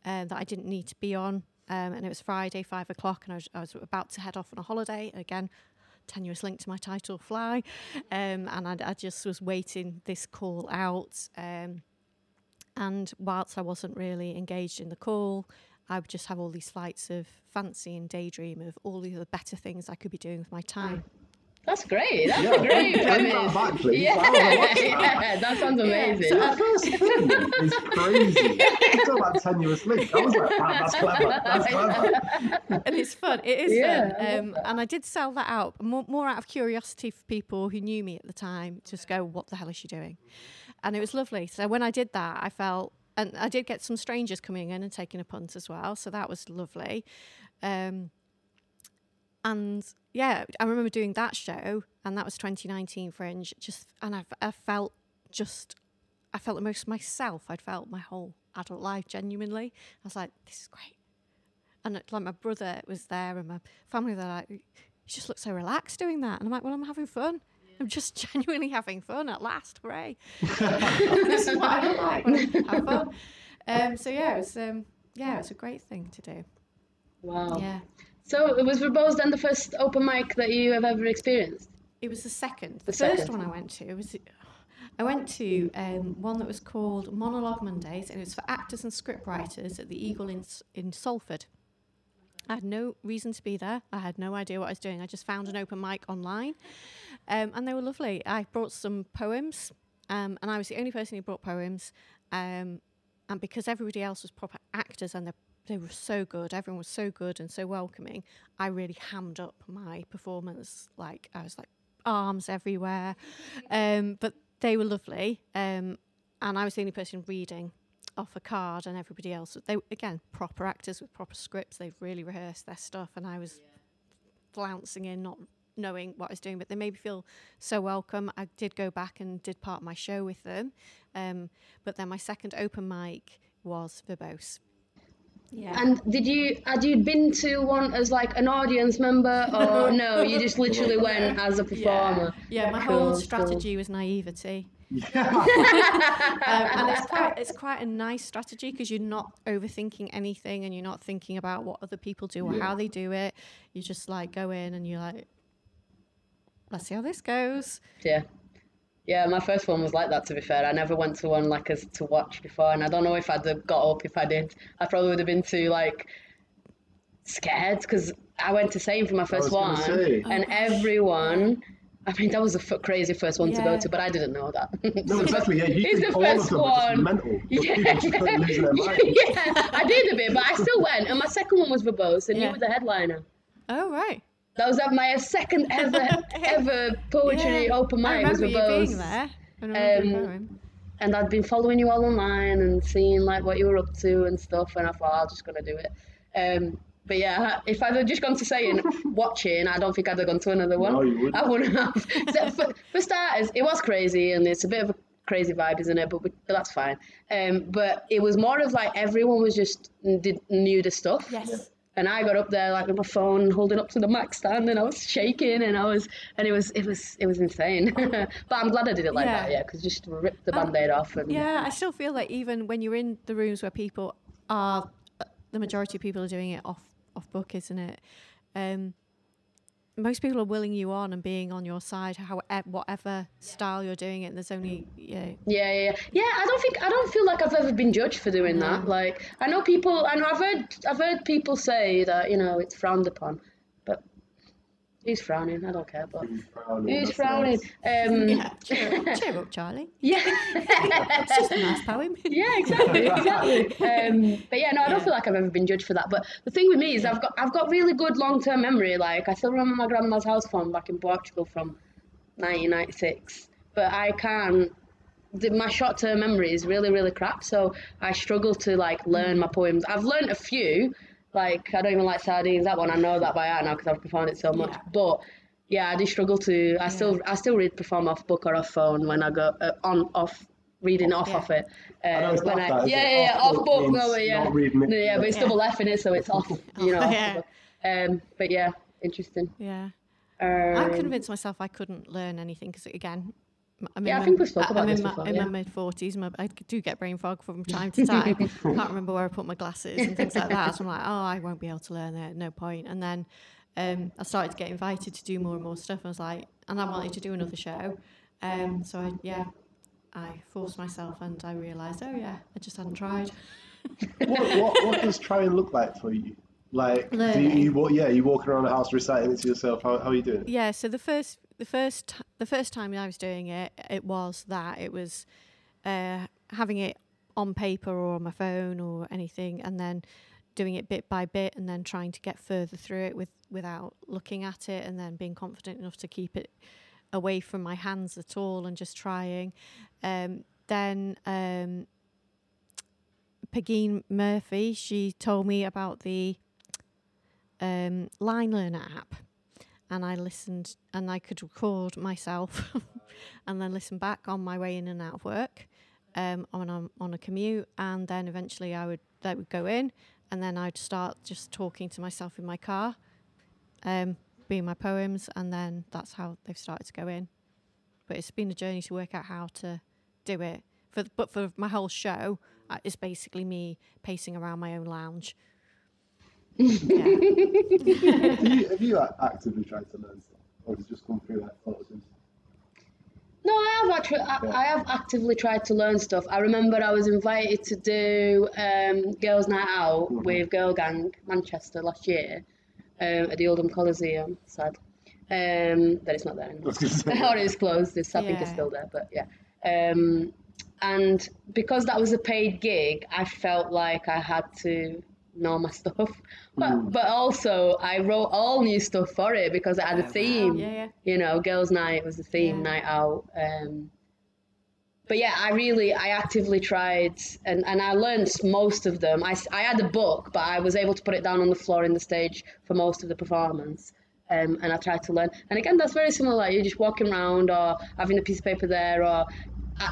uh, that I didn't need to be on. Um, and it was Friday, five o'clock, and I was, I was, about to head off on a holiday. Again, tenuous link to my title, Fly. Um, and I, I, just was waiting this call out. Um, and whilst I wasn't really engaged in the call, I would just have all these flights of fancy and daydream of all the other better things I could be doing with my time. That's great. That's yeah. a great premise. That back, yeah. yeah, that sounds amazing. So the first thing is crazy. It's talk about tenuous link. I was like, wow, that's clever. That's clever. And it's fun. It is yeah, fun. Um, and I did sell that out more, more out of curiosity for people who knew me at the time. Just go, what the hell is she doing? And it was lovely. So when I did that, I felt, and I did get some strangers coming in and taking a punt as well. So that was lovely. Um, and yeah, I remember doing that show, and that was 2019 Fringe. Just and I, I felt just, I felt the most myself. I'd felt my whole adult life genuinely. I was like, this is great. And it, like my brother was there, and my family they're like, you just look so relaxed doing that. And I'm like, well, I'm having fun. I'm just genuinely having fun at last. Hooray! this is what I like. Have fun. Um, so yeah, it was um, yeah, it's a great thing to do. Wow. Yeah. So it was Verbose then the first open mic that you have ever experienced? It was the second. The, the first second. one I went to was I went to um, one that was called Monologue Mondays, and it was for actors and scriptwriters at the Eagle in in Salford. I had no reason to be there. I had no idea what I was doing. I just found an open mic online, um, and they were lovely. I brought some poems, um, and I was the only person who brought poems. Um, and because everybody else was proper actors and they're they were so good. Everyone was so good and so welcoming. I really hammed up my performance. Like I was like arms everywhere, um, but they were lovely. Um, and I was the only person reading off a card, and everybody else. They again proper actors with proper scripts. They've really rehearsed their stuff, and I was yeah. flouncing in, not knowing what I was doing. But they made me feel so welcome. I did go back and did part of my show with them, um, but then my second open mic was verbose yeah. And did you had you been to one as like an audience member or no? You just literally went as a performer. Yeah, yeah my cool, whole strategy cool. was naivety. um, and it's quite it's quite a nice strategy because you're not overthinking anything and you're not thinking about what other people do or how they do it. You just like go in and you're like, let's see how this goes. Yeah. Yeah, my first one was like that. To be fair, I never went to one like as to watch before, and I don't know if I'd have got up if I did. I probably would have been too like scared because I went to Same for my first was one, say. and everyone. I mean, that was a f- crazy first one to go to, but I didn't know that. No, exactly. Yeah, you It's think the all of first them are just one. mental. Yeah. People just kept losing their mind. yeah, I did a bit, but I still went. And my second one was verbose, and Yeah. you were the headliner. Oh right. That was at my second ever ever poetry Yeah. open mic was remember you verbose. being there. I Um, and I'd been following you all online and seeing like what you were up to and stuff, and I thought I'm just gonna do it. Um, but yeah, if I'd have just gone to saying watching, I don't think I'd have gone to another one. No, you wouldn't. I wouldn't have. So for, for starters, it was crazy, and it's a bit of a crazy vibe, isn't it? But, we, but that's fine. Um, but it was more of like everyone was just did, knew the stuff. Yes. And I got up there like with my phone holding up to the mic stand, and I was shaking, and I was, and it was, it was, it was insane. but I'm glad I did it like Yeah. that, yeah, because just ripped the Um, band-aid off, and Yeah, I still feel like even when you're in the rooms where people are, the majority of people are doing it off off book, isn't it? Um, most people are willing you on and being on your side, however, eh, whatever style you're doing it. And there's only yeah, Yeah, yeah, yeah. Yeah, I don't think I don't feel like I've ever been judged for doing that. Like I know people, I know I've heard I've heard people say that you know it's frowned upon, who's frowning? I don't care. But Who's frowning? who's frowning? nice. Um, yeah. Cheer, up- cheer up, Charlie. yeah, It's just a nice poem. yeah, exactly, exactly. Um, but yeah, no, I don't Yeah. feel like I've ever been judged for that. But the thing with me is, I've got I've got really good long term memory. Like I still remember my grandma's house phone back in Portugal from 1996, but I can't. My short term memory is really really crap, so I struggle to like learn my poems. I've learned a few, like I don't even like sardines. That one I know that by heart now because I've performed it so much. Yeah. But yeah, I do struggle to. I still I still read perform off book or off phone when I go uh, on off reading off Yeah. of it. Uh, know it's when not I, that, is yeah, yeah, yeah, Off off book book. means No, yeah, not reading it. no, yeah, but it's Yeah. double F in it, so it's off. You know, off the Yeah. book. Um, but yeah, interesting. Yeah. Um, I convinced myself I couldn't learn anything because again, m- I'm Yeah, I in think my, we spoke I'm about in this my, before, in yeah. my mid forties. I do get brain fog from time to time. I can't remember where I put my glasses and things like that. So I'm like, oh, I won't be able to learn it. No point. And then um, I started to get invited to do more and more stuff. I was like, and I wanted to do another show. Um, so I, yeah, I forced myself, and I realised, oh yeah, I just hadn't tried. what, what, what does trying look like for you? Like, do you, Learning. you, yeah, you walking around the house reciting it to yourself. How, how are you doing? Yeah, so the first the first the first time I was doing it, it was that it was uh, having it on paper or on my phone or anything, and then doing it bit by bit, and then trying to get further through it with without looking at it, and then being confident enough to keep it away from my hands at all, and just trying. Um, then um, Pegeen Murphy, she told me about the um, Line Learner app and I listened and I could record myself and then listen back on my way in and out of work um, on a, on a commute and then eventually I would that would go in and then I'd start just talking to myself in my car um, being my poems and then that's how they've started to go in. But it's been a journey to work out how to do it. For but for my whole show uh, it's basically me pacing around my own lounge yeah. have, you, have you a- actively tried to learn stuff? Or does it just come through like photos? No, I have actually. I, Yeah. I have actively tried to learn stuff. I remember I was invited to do um, Girls' Night Out Mhm. with Girl Gang Manchester last year um, at the Oldham Coliseum. Sad um, that it's not there anymore. was gonna or it's closed. It's, I think it's still there, but yeah. Um, and because that was a paid gig, I felt like I had to know my stuff. But Mm. but also I wrote all new stuff for it because it had a theme. yeah yeah You know, girls' night was the theme, Yeah. night out. Um, but yeah, I really, I actively tried, and, and I learned most of them. I I had a book, but I was able to put it down on the floor in the stage for most of the performance. Um, and I tried to learn. And again, that's very similar. Like you're just walking around, or having a piece of paper there, or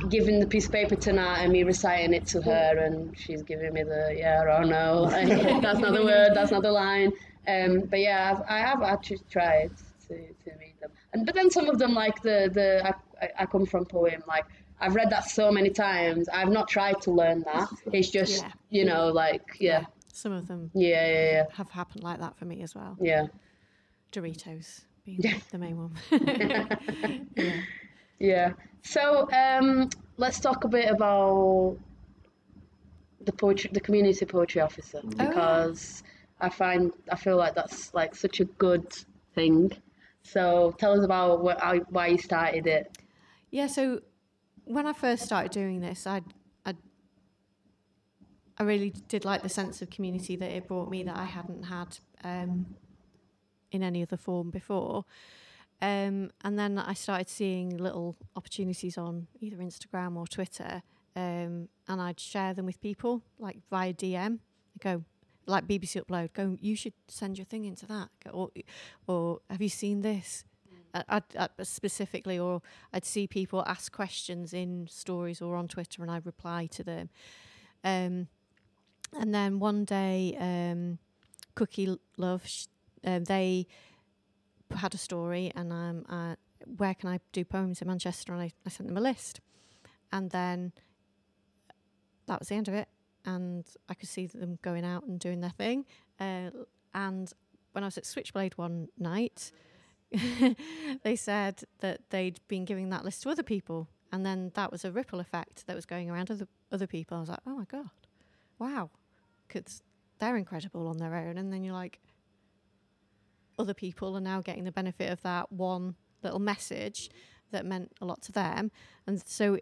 giving the piece of paper to Nat and me reciting it to her, and she's giving me the yeah or no. That's not the word. That's not the line. Um, but yeah, I've, I have actually tried to, to read them. And but then some of them, like the the I, I- come from poem, like I've read that so many times. I've not tried to learn that. It's just, Yeah. you know, like, yeah, Some of them yeah, yeah, yeah. have happened like that for me as well. yeah. Doritos being Yeah. the main one. yeah. Yeah. So um, let's talk a bit about the poetry, the community poetry officer, because I find I feel like that's like such a good thing. So tell us about wh- how, why you started it. Yeah, so when I first started doing this, I I I really did like the sense of community that it brought me that I hadn't had um, in any other form before. Um, and then I started seeing little opportunities on either Instagram or Twitter, um, and I'd share them with people like via DM. I go like BBC Upload, go. You should send your thing into that, Go, or or have you seen this? I, I'd, i specifically, or I'd see people ask questions in stories or on Twitter, and I'd reply to them. Um, and then one day, um, Cookie Love, sh- uh, they had a story, and um, uh, where can I do poems in Manchester? And I, I sent them a list, and then that was the end of it. And I could see them going out and doing their thing. Uh, and when I was at Switchblade one night, they said that they'd been giving that list to other people, and then that was a ripple effect that was going around other other people. I was like, oh my god, wow, because they're incredible on their own, and then you're like, other people are now getting the benefit of that one little message that meant a lot to them, and so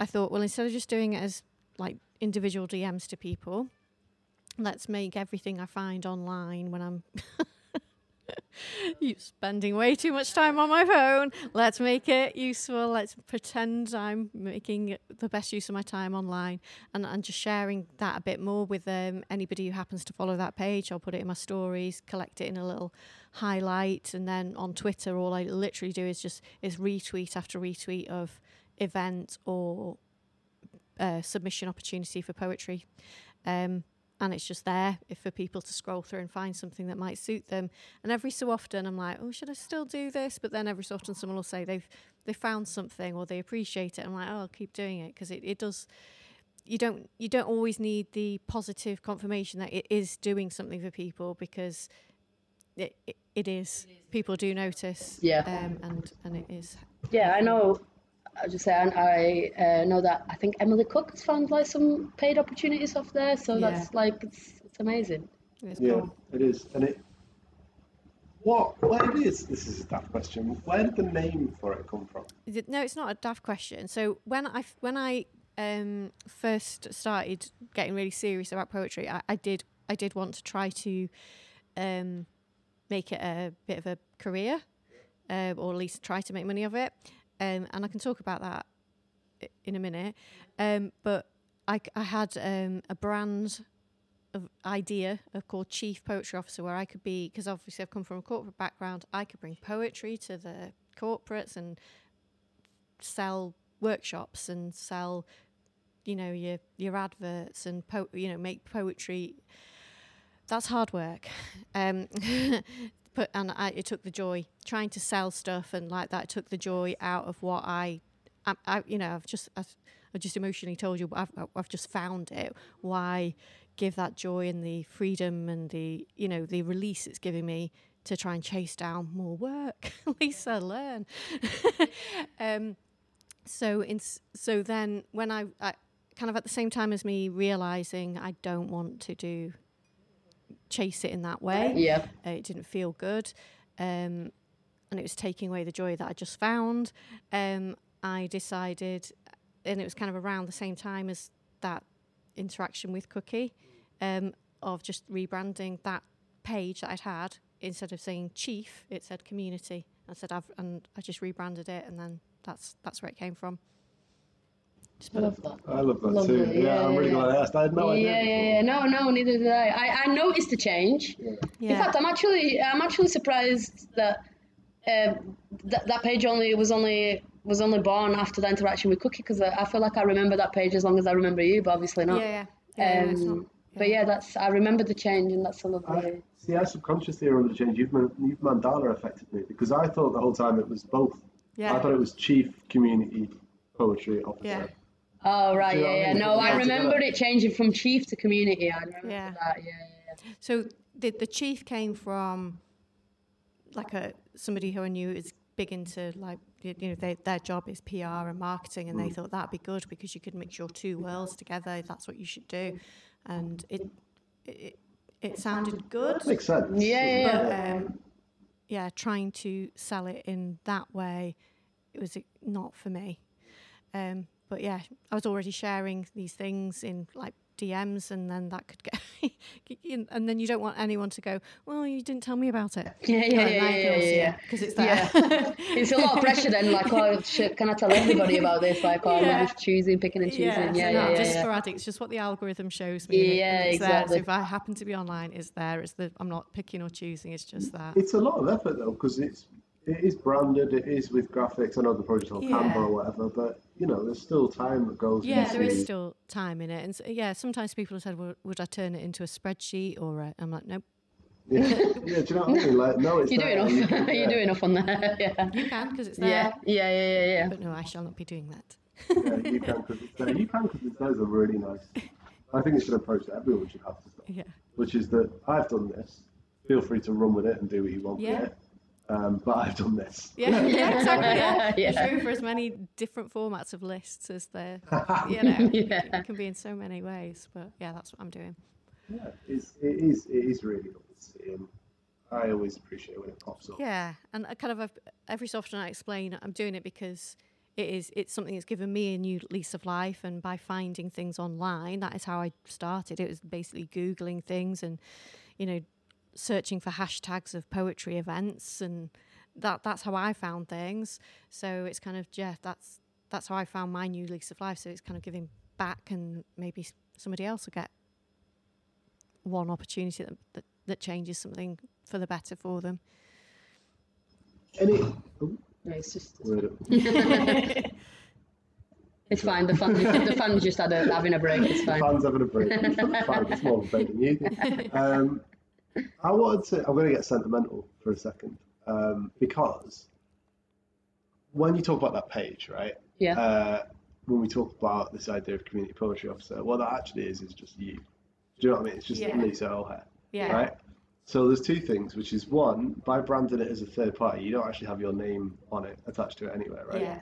I thought, well, instead of just doing it as like individual DMs to people, let's make everything I find online when I'm you spending way too much time on my phone. Let's make it useful. Let's pretend I'm making the best use of my time online and, and just sharing that a bit more with um, anybody who happens to follow that page. I'll put it in my stories, collect it in a little highlight, and then on Twitter, all I literally do is just is retweet after retweet of event or uh, submission opportunity for poetry. Um, and it's just there if for people to scroll through and find something that might suit them. And every so often, I'm like, oh, should I still do this? But then every so often, someone will say they've they found something or they appreciate it. I'm like, oh, I'll keep doing it because it, it does. You don't you don't always need the positive confirmation that it is doing something for people because it it, it is. People do notice. Yeah. Um, and and it is. Yeah, I know. I just say I uh, know that I think Emily Cook has found like some paid opportunities off there, so Yeah. that's like it's, it's amazing. It's Yeah, cool. it is, and it. What? Where it is? This is a daft question. Where did the name for it come from? It- No, it's not a daft question. So when I f- when I um, first started getting really serious about poetry, I, I did I did want to try to um, make it a bit of a career, uh, or at least try to make money of it. Um, and I can talk about that i- in a minute. Um, but I had um, a brand of idea of called chief poetry officer where I could be because obviously I've come from a corporate background I could bring poetry to the corporates and sell workshops and sell you know your your adverts and po- you know make poetry that's hard work um but and I, it took the joy. Trying to sell stuff and like that took the joy out of what I I, I you know I've just I've, I've just emotionally told you I've I've just found it. Why give that joy and the freedom and the you know the release it's giving me to try and chase down more work? Lisa learn. Um so in so then when I, I kind of at the same time as me realizing I don't want to do chase it in that way. Yeah, uh, it didn't feel good um, and it was taking away the joy that I just found. Um, I decided and it was kind of around the same time as that interaction with Cookie um, of just rebranding that page that I'd had. Instead of saying chief it said community. I said I've and I just rebranded it and then that's that's where it came from I love that. I love that Lovely, too. Yeah, yeah, I'm really yeah. glad I asked. I had no idea. yeah, yeah, yeah. No, no, neither did I. I, I noticed the change. yeah In fact, I'm actually, I'm actually surprised that uh, that that page only was only was only born after the interaction with Cookie because I, I feel like I remember that page as long as I remember you, but obviously not. yeah, yeah, it's Um, not- But yeah, that's I remember the change, and that's a lovely. I, see, I subconsciously remember the change. You've, Man- you've Mandela affected me because I thought the whole time it was both. yeah I thought it was chief community poetry officer. Yeah. Oh right, Do yeah, I yeah. mean? No, I Yeah, remembered it changing from chief to community. I remember Yeah. that. Yeah, yeah, yeah. So the the chief came from like a somebody who I knew is big into like you know they, their job is PR and marketing, and they thought that'd be good because you could mix your two worlds together. That's what you should do, and it it, it sounded good. Makes sense. Yeah, yeah, But it? um, yeah, trying to sell it in that way, it was uh, not for me. Um, but yeah, I was already sharing these things in like DMs, and then that could get, and then you don't want anyone to go, well, you didn't tell me about it. Yeah, yeah, yeah, yeah, yeah, yeah. because it's there. Yeah. it's a lot of pressure then. Like, oh, shit, can I tell everybody about this? Like, oh, Yeah. I'm just choosing, picking and choosing. Yeah, Yeah, so yeah, no, yeah. just yeah. sporadic. It's just what the algorithm shows me. Yeah, and it's there. exactly. So if I happen to be online, it's there. It's the I'm not picking or choosing. It's just that. It's a lot of effort though, because it's it is branded, it is with graphics. I know the project's on Yeah. Canva or whatever, but you know, there's still time that goes. Yeah, into there is still time in it, and so, yeah, sometimes people have said, well, "Would I turn it into a spreadsheet?" Or a, I'm like, "Nope, Yeah, yeah, do you know what I mean? Like, no, it's You do there, enough. you can- you yeah. do enough on there. Yeah. you can because it's there." Yeah, yeah, yeah, yeah, yeah. But no, I shall not be doing that. Yeah, you can because it's there. You can because it's there. Is a really nice. I think it's an approach that everyone should have to start. Yeah, Which is that I've done this. Feel free to run with it and do what you want Yeah. with it. Um, but I've done this. yeah, yeah, exactly. Yeah, Yeah. There's room for as many different formats of lists as there, you know, Yeah. it can be in so many ways. But yeah, that's what I'm doing. Yeah, it's, it is. It is really good to see, and I always appreciate when it pops up. Yeah, and I kind of I've- every so often I explain I'm doing it because it is it's something that's given me a new lease of life, and by finding things online, that is how I started. It was basically googling things and you know searching for hashtags of poetry events, and that that's how I found things. So it's kind of yeah, that's that's how I found my new lease of life. So it's kind of giving back, and maybe somebody else will get one opportunity that, that, that changes something for the better for them. Any, oh, Yeah, it's just word it's fine. The fans, the fans just had a, having a break. It's fine. Fans having a break. It's fine. It's more of than you. Um, I wanted to. I'm going to get sentimental for a second um, because when you talk about that page, right? Yeah. Uh, when we talk about this idea of community poetry officer, what that actually is is just you. Do you know what I mean? It's just Yeah. Lisa O'Hare, Yeah. right? So there's two things, which is one, by branding it as a third party, you don't actually have your name on it attached to it anywhere, right? Yeah.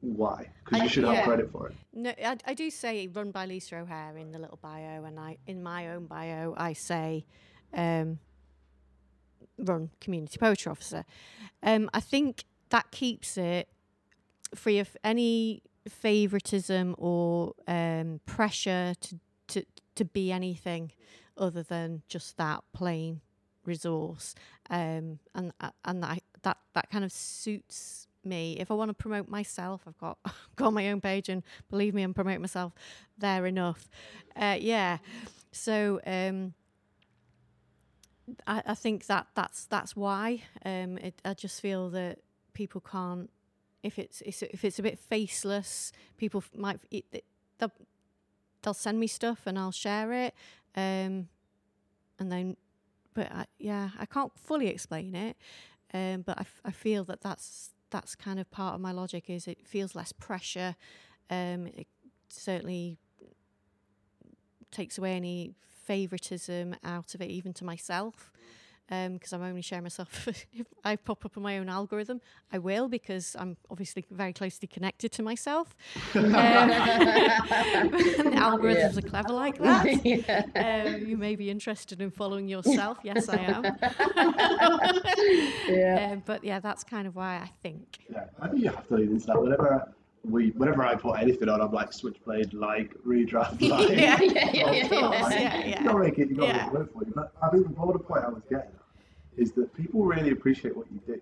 Why? Because you should yeah. have credit for it. No, I, I do say run by Lisa O'Hare in the little bio, and I in my own bio I say um, run community poetry officer. Um, I think that keeps it free of any favoritism or um, pressure to, to to be anything other than just that plain resource. Um, and uh, and that that that kind of suits me. If I want to promote myself, I've got got my own page, and believe me, I'm promoting myself there enough. Uh, yeah. So um, I, I think that that's that's why. Um, it, I just feel that people can't. If it's, it's if it's a bit faceless, people f- might it, they'll, they'll send me stuff and I'll share it. Um, and then, but I, yeah, I can't fully explain it. Um, but I, f- I feel that that's that's kind of part of my logic. Is it feels less pressure. Um, it certainly takes away any favoritism out of it, even to myself. Because I'm only sharing myself. if I pop up on my own algorithm, I will because I'm obviously very closely connected to myself. Um, algorithms are clever like that. yeah. Um, you may be interested in following yourself. Yes, I am. Yeah. Um, but yeah, that's kind of why I think. Yeah, I think you have to lean into that. Whenever we, whenever I put anything on, I'm like switchblade, like redraft, like. Yeah, yeah, yeah, of course, Like, yeah, You yeah. gotta make it. You gotta Yeah. make it work for you. But I think the broader point I was getting at is that people really appreciate what you do.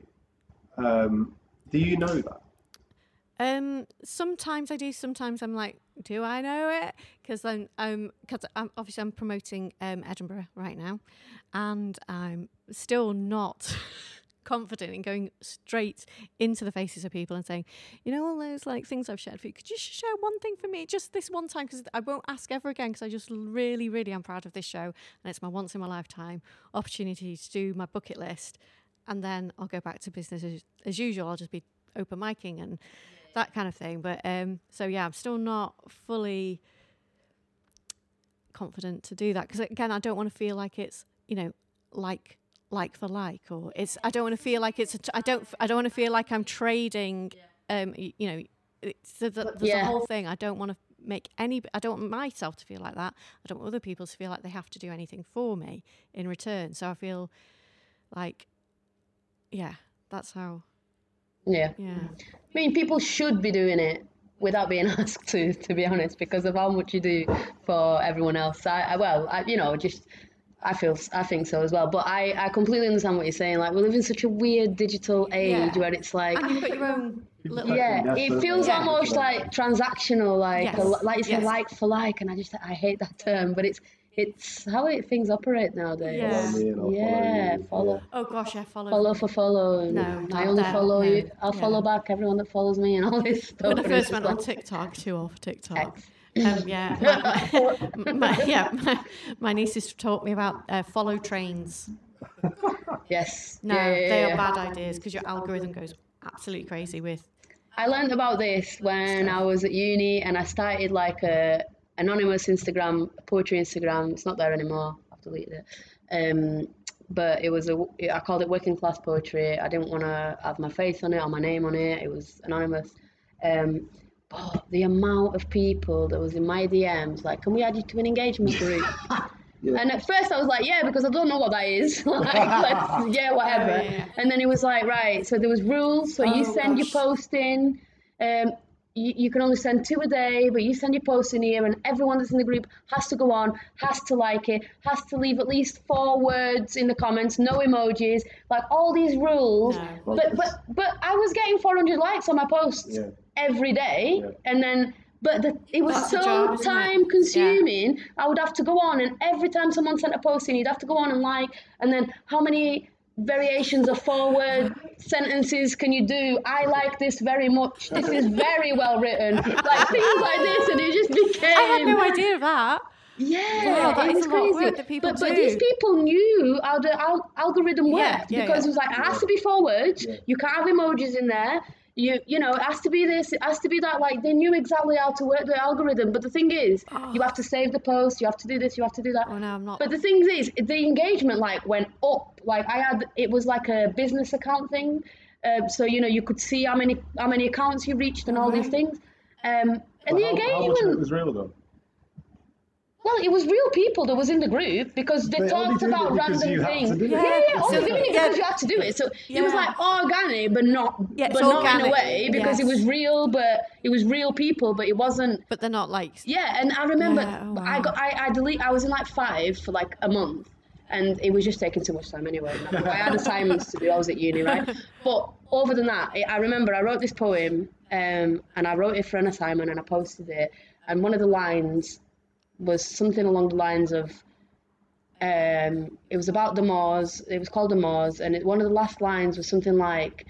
Um, do you know that? Um, sometimes I do. Sometimes I'm like, do I know it? Because I'm, um, because I'm obviously I'm promoting um, Edinburgh right now, and I'm still not confident in going straight into the faces of people and saying, you know, all those like things I've shared for you. Could you share one thing for me, just this one time? Because I won't ask ever again. Because I just really, really am proud of this show, and it's my once in my lifetime opportunity to do my bucket list, and then I'll go back to business as, as usual. I'll just be open micing and that kind of thing. But um, so yeah, I'm still not fully confident to do that because again, I don't want to feel like it's you know like like for like or it's I don't want to feel like it's a t- I don't I don't want to feel like I'm trading um you know it's the, the, Yeah. a whole thing I don't want to make any I don't want myself to feel like that I don't want other people to feel like they have to do anything for me in return so I feel like yeah that's how Yeah. yeah I mean, people should be doing it without being asked to, to be honest, because of how much you do for everyone else. I, I well, I, you know, just I feel I think so as well. But I, I completely understand what you're saying. Like we live in such a weird digital age Yeah. where it's like. and you've got your own little Yeah, it feels Yeah. almost like transactional, like Yes. a, like it's Yes. a like for like, and I just I hate that term, but it's it's how it, things operate nowadays. Yeah. Follow me and oh Yeah, follow follow. you. oh gosh I follow Follow for follow. No, I only that, follow no, you. I'll yeah. follow back everyone that follows me and all this stuff. when I and first it's went just on TikTok, too off TikTok. X. Um, yeah, my, my, my- yeah, my, my nieces taught me about uh, follow trains. Yes. No, Yeah, yeah, they are bad ideas because your algorithm goes absolutely crazy with. I learned about this when I was at uni and I started like a anonymous Instagram, poetry Instagram. It's not there anymore. I've deleted it. Um, but it was a, I called it working class poetry. I didn't want to have my face on it or my name on it. It was anonymous. Um, but the amount of people that was in my DMs, like, can we add you to an engagement group? And at first I was like, yeah, because I don't know what that is. like, yeah, whatever. yeah, yeah. And then it was like, right, so there was rules. So you Oh, send gosh. your post in. Um, you, you can only send two a day, but you send your post in here, and everyone that's in the group has to go on, has to like it, has to leave at least four words in the comments, no emojis, like all these rules. No. But but but I was getting 400 likes on my posts Yeah. Every day, Yeah. and then. But the, it was That's so job, isn't it? time consuming. I would have to go on, and every time someone sent a post in, you'd have to go on and like, and then how many variations of four-word sentences can you do? I like this very much. This is very well written. Like things like this, and it just became. I had no idea of that. Yeah, Wow, that it is was a lot of crazy. work that people but, but these people knew how the al- algorithm worked Yeah, yeah, because yeah. it was like it has to be four words. Yeah. You can't have emojis in there. You you know it has to be this. It has to be that. Like they knew exactly how to work the algorithm. But the thing is, you have to save the post. You have to do this. You have to do that. Oh no, I'm not. But the thing is, the engagement like went up. Like I had, it was like a business account thing. Um, so you know, you could see how many how many accounts you reached and all these things. Um, and the How- How much of it engagement, was real though? Well, it was real people that was in the group because they They talked about random you had to things. do. Yeah, yeah, yeah. So- Only doing it yeah. because you had to do it. So it was like organic, but not, Yeah, it's but not in a way because it was real, but it was real people, but it wasn't. but they're not like. Yeah, and I remember Yeah, oh, I got I, I delete I was in like five for like a month and it was just taking too much time anyway. I had assignments to do. I was at uni, right? But other than that, I I remember I wrote this poem um, and I wrote it for an assignment and I posted it. And one of the lines was something along the lines of um, it was about the Moors. It was called the Moors, and it, one of the last lines was something like,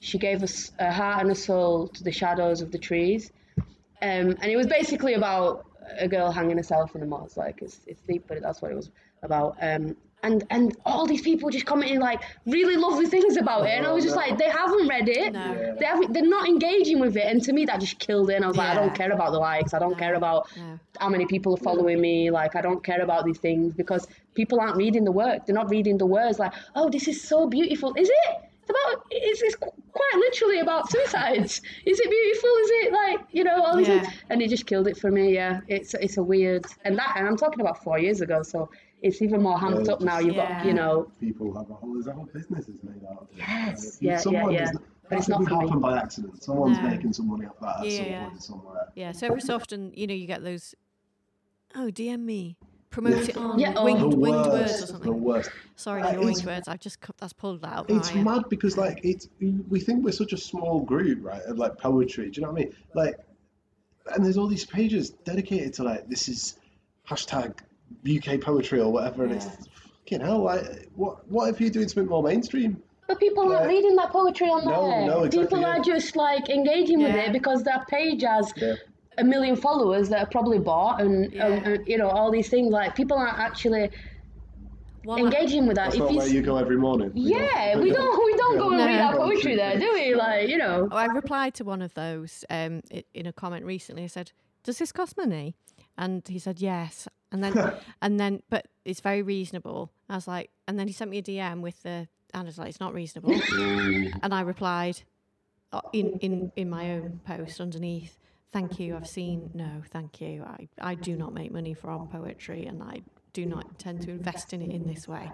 "She gave us a heart and a soul to the shadows of the trees," um, and it was basically about a girl hanging herself in the moss. Like it's it's deep, but that's what it was about. Um, and and all these people just commenting like really lovely things about it, and I was just oh, like, they haven't read it. No. They haven't, they're not engaging with it, and to me that just killed it. And I was like, I don't care about the likes. I don't care about No. how many people are following me. Like I don't care about these things because people aren't reading the work. They're not reading the words. Like, oh, this is so beautiful. Is it? It's about. It's, it's quite literally about suicides. Is it beautiful? Is it like you know all these Yeah. things? And it just killed it for me. Yeah, it's it's a weird and that and I'm talking about four years ago, so it's even more hamped Yeah, up now. You've got you know. People have a whole, there's a whole business is made out of it. Yes, Uh, yeah, someone yeah, is- yeah. But it's not doesn't for me. happen by accident. Someone's No. making some money off that at some Yeah. point somewhere. Yeah, so every so often, you know, you get those. Oh, DM me, promote it on Yeah, oh. winged, the winged worst, words or the something. worst. Sorry, Uh, your winged words. I've just cut- that's pulled that out. It's now, yeah. mad because like it's we think we're such a small group, right? Of like poetry. Do you know what I mean? Like, and there's all these pages dedicated to like this is hashtag UK poetry or whatever, and it's fucking hell. Like, what what if you're doing something more mainstream? But people aren't reading that poetry on No, there. no, exactly, people yeah. are just like engaging with it because that page has Yeah. a million followers that are probably bought and, Yeah. and, and, you know all these things. Like people aren't actually Well, engaging with that. That's if not you where you go every morning. you know? yeah, we don't we don't go and No. read our poetry there, do we? Like you know. Oh, I replied to one of those um, in a comment recently. I said, "Does this cost money?" And he said, "Yes." And then, and then, but it's very reasonable. I was like, and then he sent me a DM with the, and I was like, "It's not reasonable." and I replied uh, in in in my own post underneath. Thank you. I've seen. No, thank you. I, I do not make money from poetry, and I do not intend to invest in it in this way.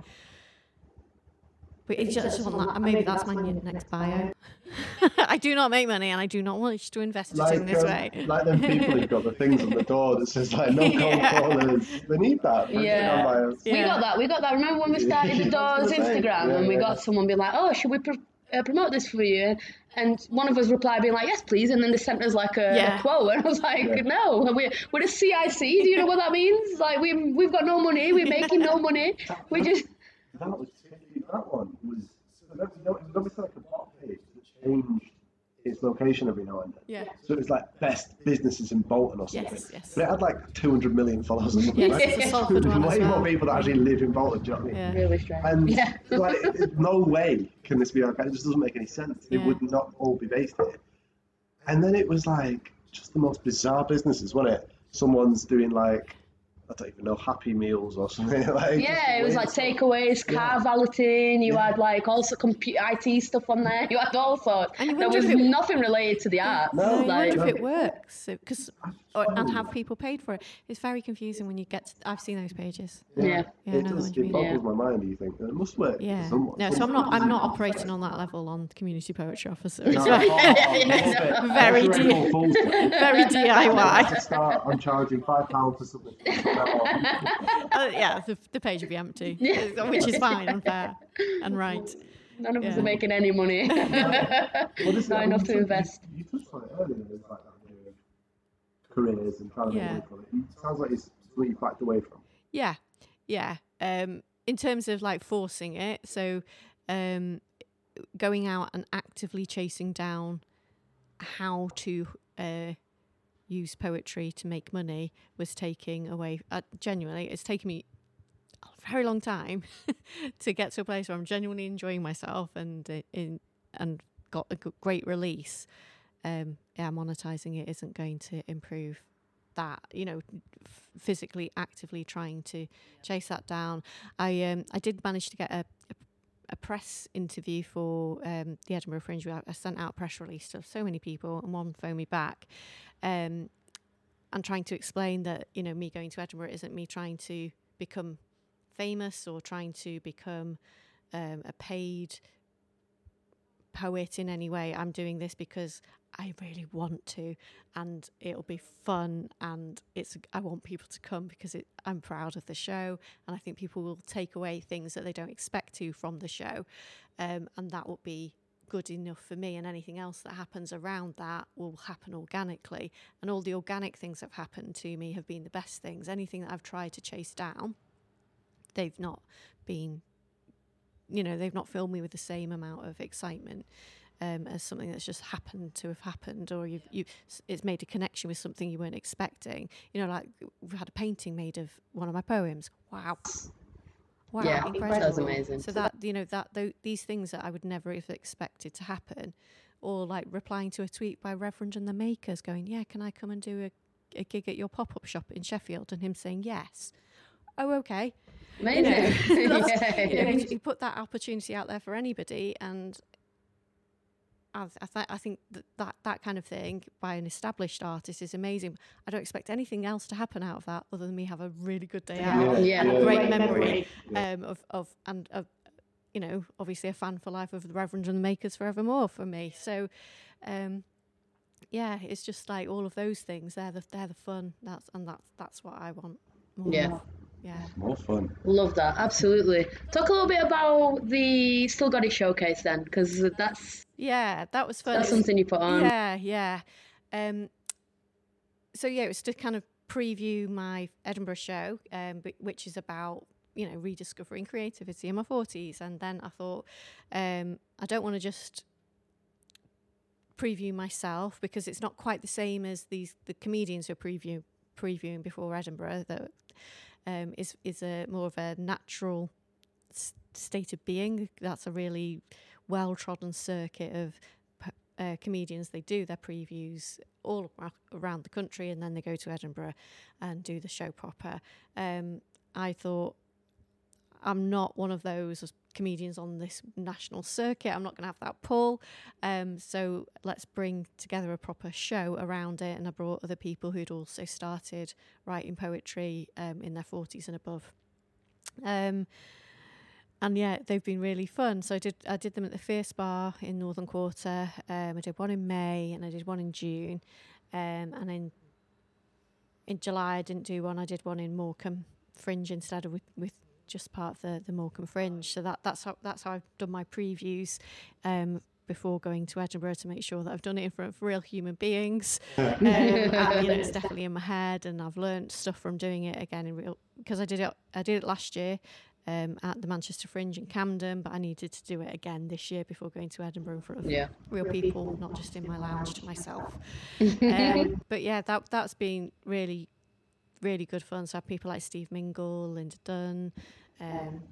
But it's just want that. Maybe that's my next bio. I do not make money, and I do not wish to invest it in this um, way. like them people who've got the things on the door that says like no cold Yeah. callers. They need that. for Yeah. We Yeah. got that. We got that. Remember when we started the doors was gonna say, Instagram yeah, and we yeah. got someone being like, "Oh, should we pr- uh, promote this for you?" And one of us replied being like, "Yes, please." And then they sent us like a, Yeah. a quote, and I was like, Yeah. "No, we're we're a CIC. Do you know what that means? Like we we've got no money. We're making no money. We just That was that one was so that, you know, it was obviously like a bot page that changed its location every now and then. Yeah. So it was like best businesses in Bolton or something. Yes, yes. But it had like 200 million followers or something. Yes, right? it's a Salford There's one as way well. more people that actually live in Bolton. Do you know what I mean? Yeah. really strange. And yeah. like, no way can this be okay. It just doesn't make any sense. It would not all be based here. And then it was like just the most bizarre businesses, wasn't it? Someone's doing like I don't even know Happy Meals or something like. Yeah, it was like takeaways, car valeting. You Yeah. had like also computer IT stuff on there. You had all sorts. And you there was it- nothing related to the art. No, I wonder if no. it works because or, and have people paid for it. It's very confusing when you get. To, I've seen those pages. yeah. Yeah, I it know the does, it mean. boggles my mind. You think it must work. for Yeah. someone. No, so I'm not. I'm not operating on that level on community poetry officer. It's No, very, oh, I love it. Very That's a deep. April Fool's Day. very To DIY. start, I'm charging five pounds for something. Uh, yeah, the, the page would be empty, uh, which is fine and fair and right. None of us are making any money. Well, Not enough to invest. You, you touched on it earlier, like that idea of careers and trying to make money from it. It sounds like it's something you backed away from. Yeah, yeah. Um, in terms of like forcing it, so um, going out and actively chasing down how to uh, use poetry to make money was taking away. Uh, genuinely, it's taken me a very long time to get to a place where I'm genuinely enjoying myself and uh, in and got a great release. Um, yeah, monetizing it isn't going to improve that. You know, f- physically, actively trying to chase that down. I um, I did manage to get a. a a press interview for um, the Edinburgh Fringe. I I sent out a press release to so many people, and one phoned me back. Um, and trying to explain that you know me going to Edinburgh isn't me trying to become famous or trying to become um, a paid poet in any way. I'm doing this because I really want to, and it'll be fun, and it's I want people to come because it, I'm proud of the show, and I think people will take away things that they don't expect to from the show, um, and that will be good enough for me and anything else that happens around that will happen organically and all the organic things that have happened to me have been the best things. Anything that i've tried to chase down they've not been you know they've not filled me with the same amount of excitement um, as something that's just happened to have happened or you've you it's made a connection with something you weren't expecting. You know like we've had a painting made of one of my poems. Wow. Wow Yeah, incredible. that's amazing. so that you know that tho- these things that i would never have expected to happen or like replying to a tweet by reverend and the makers going yeah can i come and do a, a gig at your pop-up shop in sheffield? And him saying yes. Oh okay. You know, Amazing. Yeah, you know, yeah. he, he put that opportunity out there for anybody, and I, I, th- I think that, that that kind of thing by an established artist is amazing. I don't expect anything else to happen out of that other than me have a really good day out Yeah. and a Yeah. great Great memory Yeah. um, of of and of you know obviously a fan for life of the Reverend and the Makers forevermore for me. So. Um, yeah, it's just like all of those things. They're the they're the fun. That's and that's that's what I want. More Yeah. of. yeah. More fun. Love that, absolutely. Talk a little bit about the Still Got It showcase then, because that's Yeah, that was fun. that's something you put on. Yeah, yeah. Um, so yeah, it was to kind of preview my Edinburgh show, um, which is about you know rediscovering creativity in my forties, and then I thought um, I don't want to just preview myself because it's not quite the same as these the comedians who are preview previewing before Edinburgh. That um, is is a more of a natural S- State of Being. That's a really well trodden circuit of uh, comedians. They do their previews all around the country and then they go to Edinburgh and do the show proper. Um, I thought I'm not one of those comedians on this national circuit. I'm not going to have that pull. Um, so let's bring together a proper show around it. And I brought other people who'd also started writing poetry um, in their 40s and above. Um, and yeah, they've been really fun. So I did I did them at the Fierce Bar in Northern Quarter. Um, I did one in May and I did one in June, um, and in in July I didn't do one. I did one in Morecambe Fringe instead of with, with just part of the the Morecambe Fringe. So that that's how that's how I've done my previews. Um, before going to Edinburgh to make sure that I've done it in front of real human beings. um, and, you know, it's definitely in my head, and I've learned stuff from doing it again in real because I did it. I did it last year um, at the Manchester Fringe in Camden, but I needed to do it again this year before going to Edinburgh in front of Yeah. real people, not just in my lounge to myself. um, but yeah, that that's been really, really good fun. So I have people like Steve Mingle, Linda Dunn, um,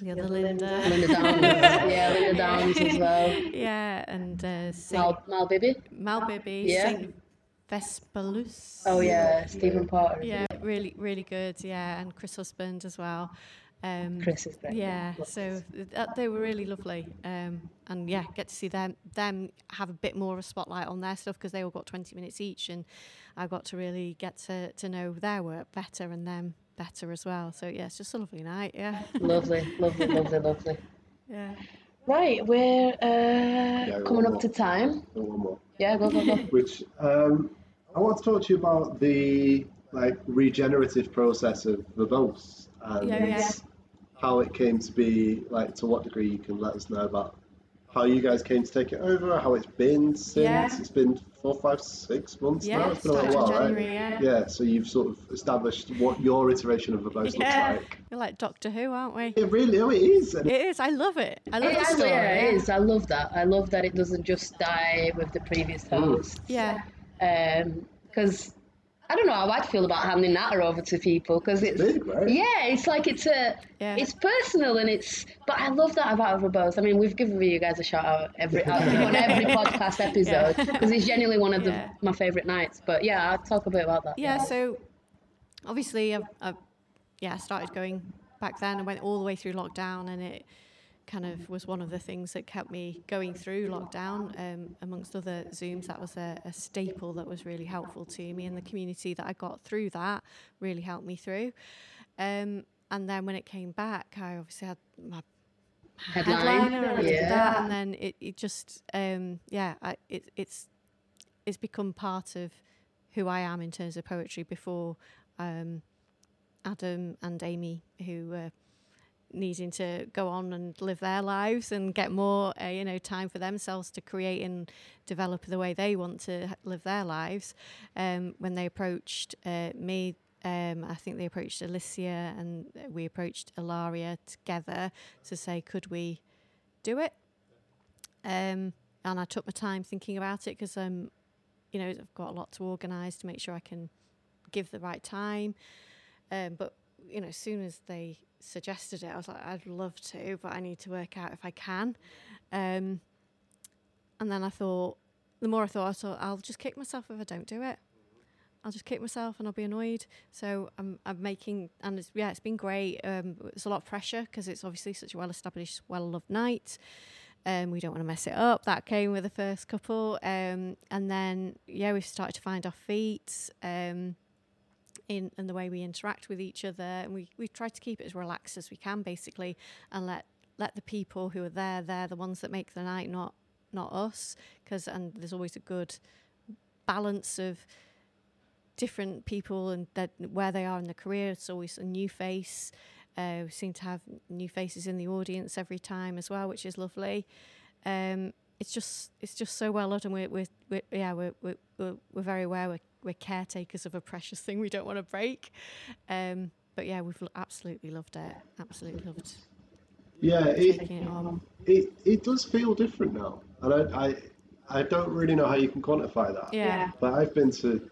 the other Linda. Linda Downs. yeah, Linda Downs as well. yeah, and uh, Saint Mal, Mal Bibby. Mal Bibby, Yeah. Saint Vespalus. Oh yeah, Stephen Porter. Yeah, really, really good. Yeah, and Chris Husband as well. Um, Chris is great. Yeah, so that, they were really lovely, um, and yeah, get to see them them have a bit more of a spotlight on their stuff because they all got twenty minutes each, and I got to really get to, to know their work better and them better as well. So yeah, it's just a lovely night. Yeah, Lovely, lovely, lovely, lovely. yeah. Right, we're uh, got coming up more. to time. One more. Yeah, go, go, go. Which um, I want to talk to you about the like regenerative process of verbose and Yeah, yeah. How it came to be. Like to what degree you can let us know about how you guys came to take it over, how it's been since. Yeah. It's been four, five, six months Yeah, now. It's been a started little while, January, right? yeah. Yeah. So you've sort of established what your iteration of verbose Yeah. looks like. We're like Doctor Who, aren't we? It really, oh, it is. It is. I love it. I love It the is, story. yeah, it is. I love that. I love that it doesn't just die with the previous host. Yeah, Um, Because I don't know how I'd feel about handing that over to people because it's big, right? yeah, it's like it's a Yeah. it's personal and it's. But I love that about Verbose. I mean, we've given you guys a shout out every on every podcast episode because it's genuinely one of the, Yeah. my favorite nights. But yeah, I'll talk a bit about that. yeah. So obviously, I've, I've yeah, I started going back then. and went all the way through lockdown, and it kind of was one of the things that kept me going through lockdown. Um, amongst other Zooms, that was a, a staple that was really helpful to me, and the community that I got through that really helped me through. Um, and then when it came back, I obviously had my Headline. headliner and I did Yeah. that, and then it, it just um, yeah, I, it, it's it's become part of who I am in terms of poetry. Before um, Adam and Amy, who were needing to go on and live their lives and get more, uh, you know, time for themselves to create and develop the way they want to live their lives. Um, when they approached uh, me, um, I think they approached Alicia and we approached Ilaria together to say, could we do it? Um, and I took my time thinking about it because um, you know, I've got a lot to organise to make sure I can give the right time. Um, but you know, as soon as they suggested it, I was like, I'd love to, but I need to work out if I can. Um, and then I thought, the more I thought, I thought I'll just kick myself if I don't do it. I'll just kick myself and I'll be annoyed. So I'm, I'm making, and it's, yeah, it's been great. Um, it's a lot of pressure because it's obviously such a well-established, well-loved night. Um, we don't want to mess it up. That came with the first couple, um, and then yeah, we've started to find our feet um, in the way we interact with each other, and we we try to keep it as relaxed as we can, basically, and let let the people who are there, they're the ones that make the night, not not us, because and there's always a good balance of different people and that where they are in their career. It's always a new face. Uh, we seem to have new faces in the audience every time as well, which is lovely. Um, it's just it's just so well done. We're, we're, we're yeah we're we're we're very aware we're, we're caretakers of a precious thing we don't want to break. Um, but yeah, we've absolutely loved it. Absolutely loved Yeah, it, taking it it it does feel different now, and I, I I don't really know how you can quantify that. Yeah. But I've been to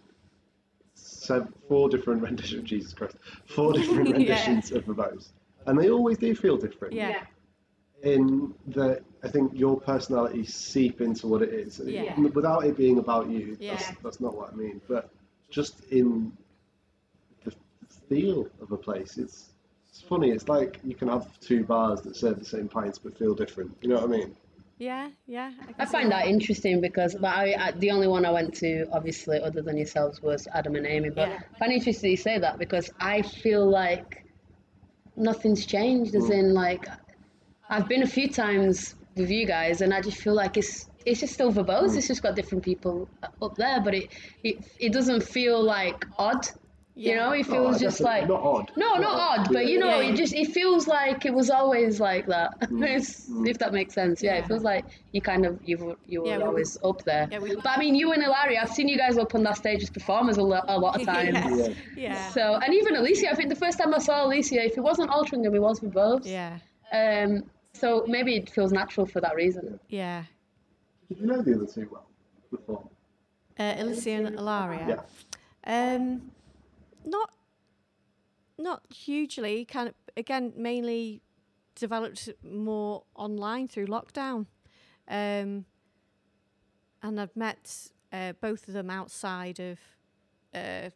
seven, four different renditions. Of Jesus Christ, four different Yeah. renditions of Verbose, and they always do feel different. Yeah. In that, I think your personality seep into what it is, Yeah. Without it being about you. Yeah. That's, that's not what I mean. But just in the feel of a place, it's it's funny. It's like you can have two bars that serve the same pints but feel different. You know what I mean? Yeah, yeah. can I find that interesting because but I, I, the only one I went to, obviously, other than yourselves, was Adam and Amy. But Yeah. I find it interesting you say that because I feel like nothing's changed. As hmm. in, like, I've been a few times with you guys, and I just feel like it's it's just still verbose. It's just got different people up there, but it it, it doesn't feel like odd. You know, it Oh, feels just like not odd. no, not odd, but you know, Yeah. it just it feels like it was always like that. It's- if that makes sense, yeah, Yeah. It feels like you kind of you were you were Yeah, we- always up there. Yeah, we- but I mean, you and Ilaria, I've seen you guys up on that stage as performers a, lo- a lot of times. Yeah. Yeah. Yeah. So and even Alicia, I think the first time I saw Alicia, if it wasn't Altrincham, it was with both. Yeah. Um. So maybe it feels natural for that reason. Yeah. Did you know the other two well before? Uh, Alicia and Ilaria. Yeah. Um, not not hugely. Kind of again, mainly developed more online through lockdown, um, and I've met uh, both of them outside of uh,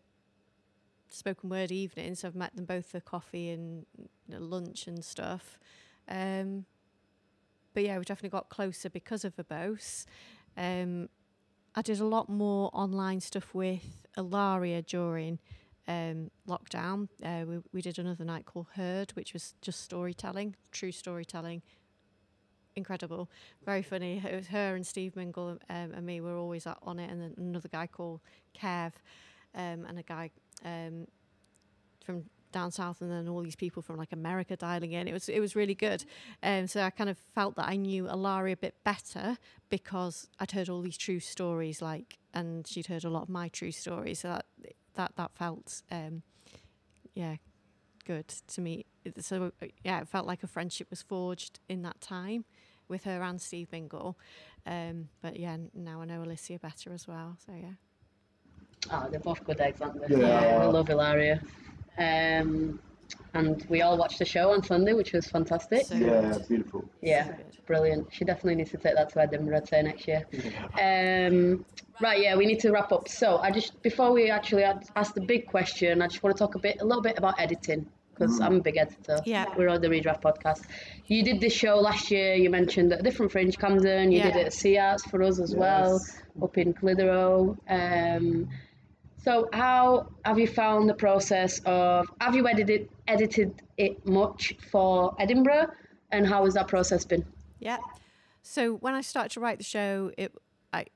spoken word evenings. I've met them both for coffee and you know, lunch and stuff. Um, but yeah, we definitely got closer because of verbose. Um, I did a lot more online stuff with Ilaria during um, lockdown. Uh, we, we did another night called Heard, which was just storytelling, true storytelling. Incredible, very funny. It was her and Steve Mingle um, and me were always on it, and then another guy called Kev, um, and a guy um, from down south, and then all these people from like America dialing in. It was it was really good. Um, so I kind of felt that I knew Ilaria a bit better because I'd heard all these true stories, like, and she'd heard a lot of my true stories. So that that that felt, um, yeah, good to me. So yeah, it felt like a friendship was forged in that time with her and Steve Mingle. Um, but yeah, now I know Alicia better as well. So yeah. Oh, they're both good eggs, aren't they? Yeah. I love Ilaria. Um, and we all watched the show on Sunday, which was fantastic. So Yeah, good. beautiful. Yeah, So brilliant. She definitely needs to take that to Edinburgh, I'd say, next year. Um, right, yeah, we need to wrap up. So, I just before we actually ask the big question, I just want to talk a bit, a little bit about editing because I'm a big editor. Yeah. we're on the Redraft podcast. You did this show last year. You mentioned at a different fringe, Camden. You did it at Sea Arts for us as well, up in Clitheroe. Um, so, how have you found the process of? Have you edited edited it much for Edinburgh, and how has that process been? Yeah. So when I started to write the show, it I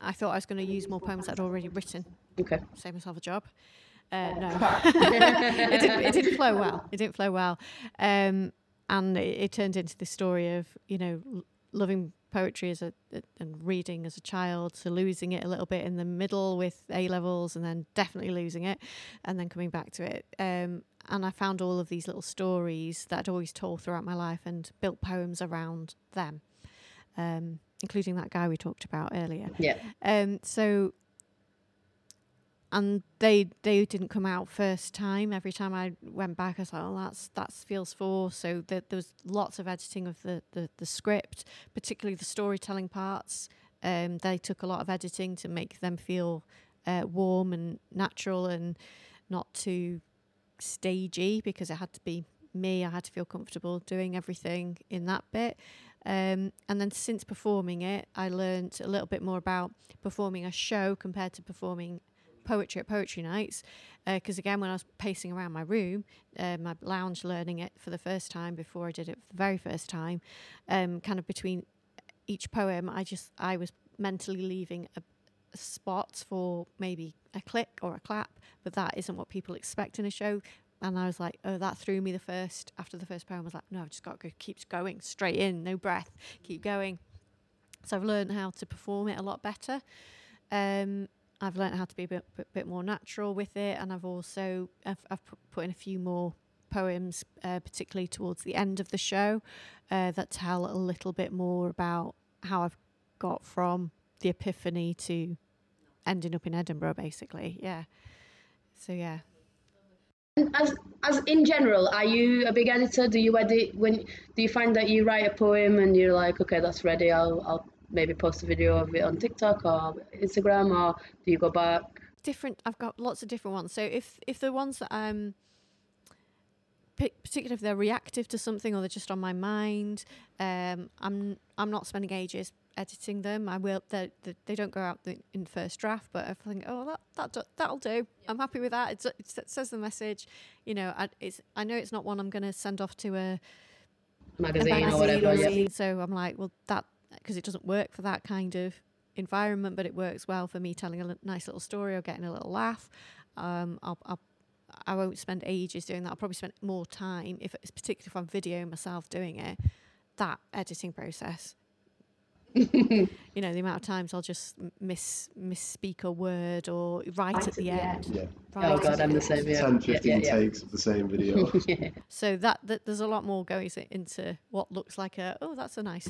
I thought I was going to use more poems I'd already written, Okay. save myself a job. Uh, no, it, didn't, it didn't flow well. It didn't flow well, um, and it, it turned into the story of you know l- loving poetry as a and reading as a child to losing it a little bit in the middle with A levels and then definitely losing it and then coming back to it. Um, and I found all of these little stories that I'd always told throughout my life and built poems around them, um, including that guy we talked about earlier. Yeah. Um, so, and they they didn't come out first time. Every time I went back, I was like, "Oh, that's that feels forced." So there, there was lots of editing of the, the the script, particularly the storytelling parts. Um, they took a lot of editing to make them feel uh, warm and natural and not too stagey because it had to be me. I had to feel comfortable doing everything in that bit. Um, and then since performing it, I learned a little bit more about performing a show compared to performing poetry at poetry nights. Because again, when I was pacing around my room, uh, my lounge learning it for the first time before I did it for the very first time, um, kind of between each poem, I just I was mentally leaving a, a spot for maybe a click or a clap, but that isn't what people expect in a show. And I was like, oh, that threw me the first after the first poem. I was like, no, I've just got to go, keep going straight in, no breath, keep going. So I've learned how to perform it a lot better. Um, I've learned how to be a bit, bit, bit more natural with it, and I've also I've, I've put in a few more poems, uh, particularly towards the end of the show, uh, that tell a little bit more about how I've got from the epiphany to ending up in Edinburgh, basically. Yeah. So yeah, As as in general, are you a big editor? Do you edit when? Do you find that you write a poem and you're like, okay, that's ready. I'll I'll maybe post a video of it on TikTok or Instagram, or do you go back? different i've got lots of different ones. So if if the ones that i'm particularly if they're reactive to something or they're just on my mind um i'm i'm not spending ages editing them. I will they they don't go out in first draft but i think oh that that that'll do. I'm happy with that. It's, it says the message you know I, it's i know it's not one i'm going to send off to a magazine, a magazine or whatever yeah. so i'm like well that because it doesn't work for that kind of environment, but it works well for me telling a nice little story or getting a little laugh. Um, I'll, I'll I won't spend ages doing that. I'll probably spend more time, if it's particularly if I'm videoing myself doing it, that editing process. you know, the amount of times I'll just miss misspeak a word or right at the end. Yeah. Right oh god, I'm the same. Yeah. 10, 15 yeah, yeah, takes of the same video. yeah. So that, that there's a lot more going into what looks like a oh that's a nice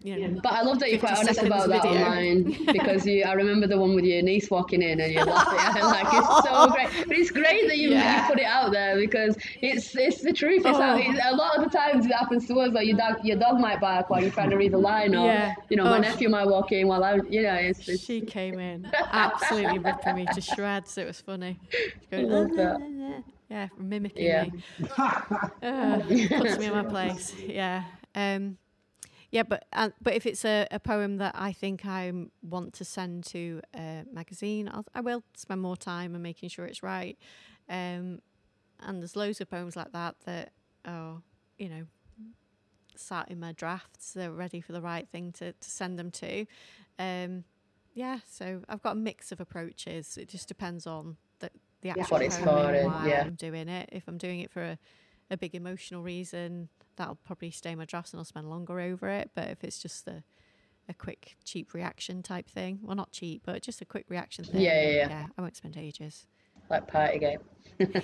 you know, but I love that you're quite honest about that video. online because you. I remember the one with your niece walking in and you're laughing. like it's so great, but it's great that you, yeah. you put it out there because it's it's the truth. It's, oh. it's a lot of the times it happens to us. Like your dog, your dog might bark while you're trying to read the line, or yeah. you know, oh. my nephew might walk in while I'm, you know, it's, it's... she came in absolutely ripping me to shreds. It was funny. Going, love that. Yeah, mimicking yeah. me. uh, puts me in my place. Yeah. Um, yeah, but uh, but if it's a, a poem that I think I want to send to a magazine, I'll, I will spend more time and making sure it's right. Um, and there's loads of poems like that that are, you know, sat in my drafts. They're ready for the right thing to, to send them to. Um, yeah, so I've got a mix of approaches. It just depends on the, the actual yeah, what it's for and why yeah. I'm doing it. If I'm doing it for a, a big emotional reason, that'll probably stay in my drafts and I'll spend longer over it. But if it's just a a quick cheap reaction type thing, well, not cheap, but just a quick reaction thing. Yeah, yeah, yeah. yeah I won't spend ages. Like party game.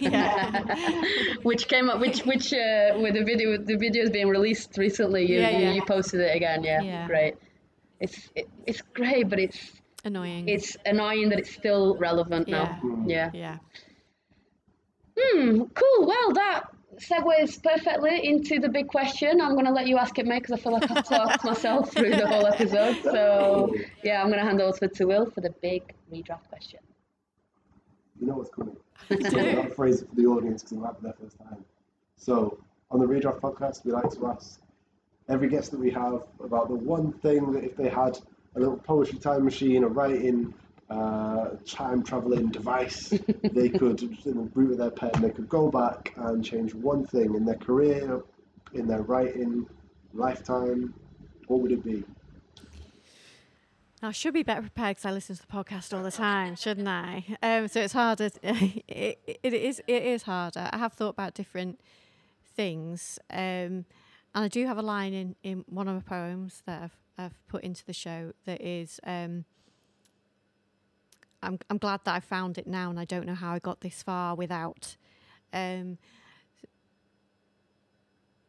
yeah. which came up, which which uh, with the video, the video is being released recently. You, yeah, yeah. you posted it again. Yeah, yeah. great. It's it, it's great, but it's annoying. It's annoying that it's still relevant yeah. now. Yeah. Yeah. Hmm. Cool. Well, that segues perfectly into the big question. I'm going to let you ask it, mate, because I feel like I've talked myself through the whole episode. So, yeah, I'm going to hand over to Will for the big redraft question. You know what's coming. so, I'm phrase it for the audience because it might be their first time. So, on the redraft podcast, we like to ask every guest that we have about the one thing that if they had a little poetry time machine, a writing uh, time traveling device. they could, root of their pen, they could go back and change one thing in their career, in their writing, lifetime. What would it be? I should be better prepared because I listen to the podcast all the time, shouldn't I? Um, so it's harder. it, it, it is. It is harder. I have thought about different things, um, and I do have a line in, in one of my poems that I've I've put into the show that is. Um, I'm I'm glad that I found it now, and I don't know how I got this far without. Um,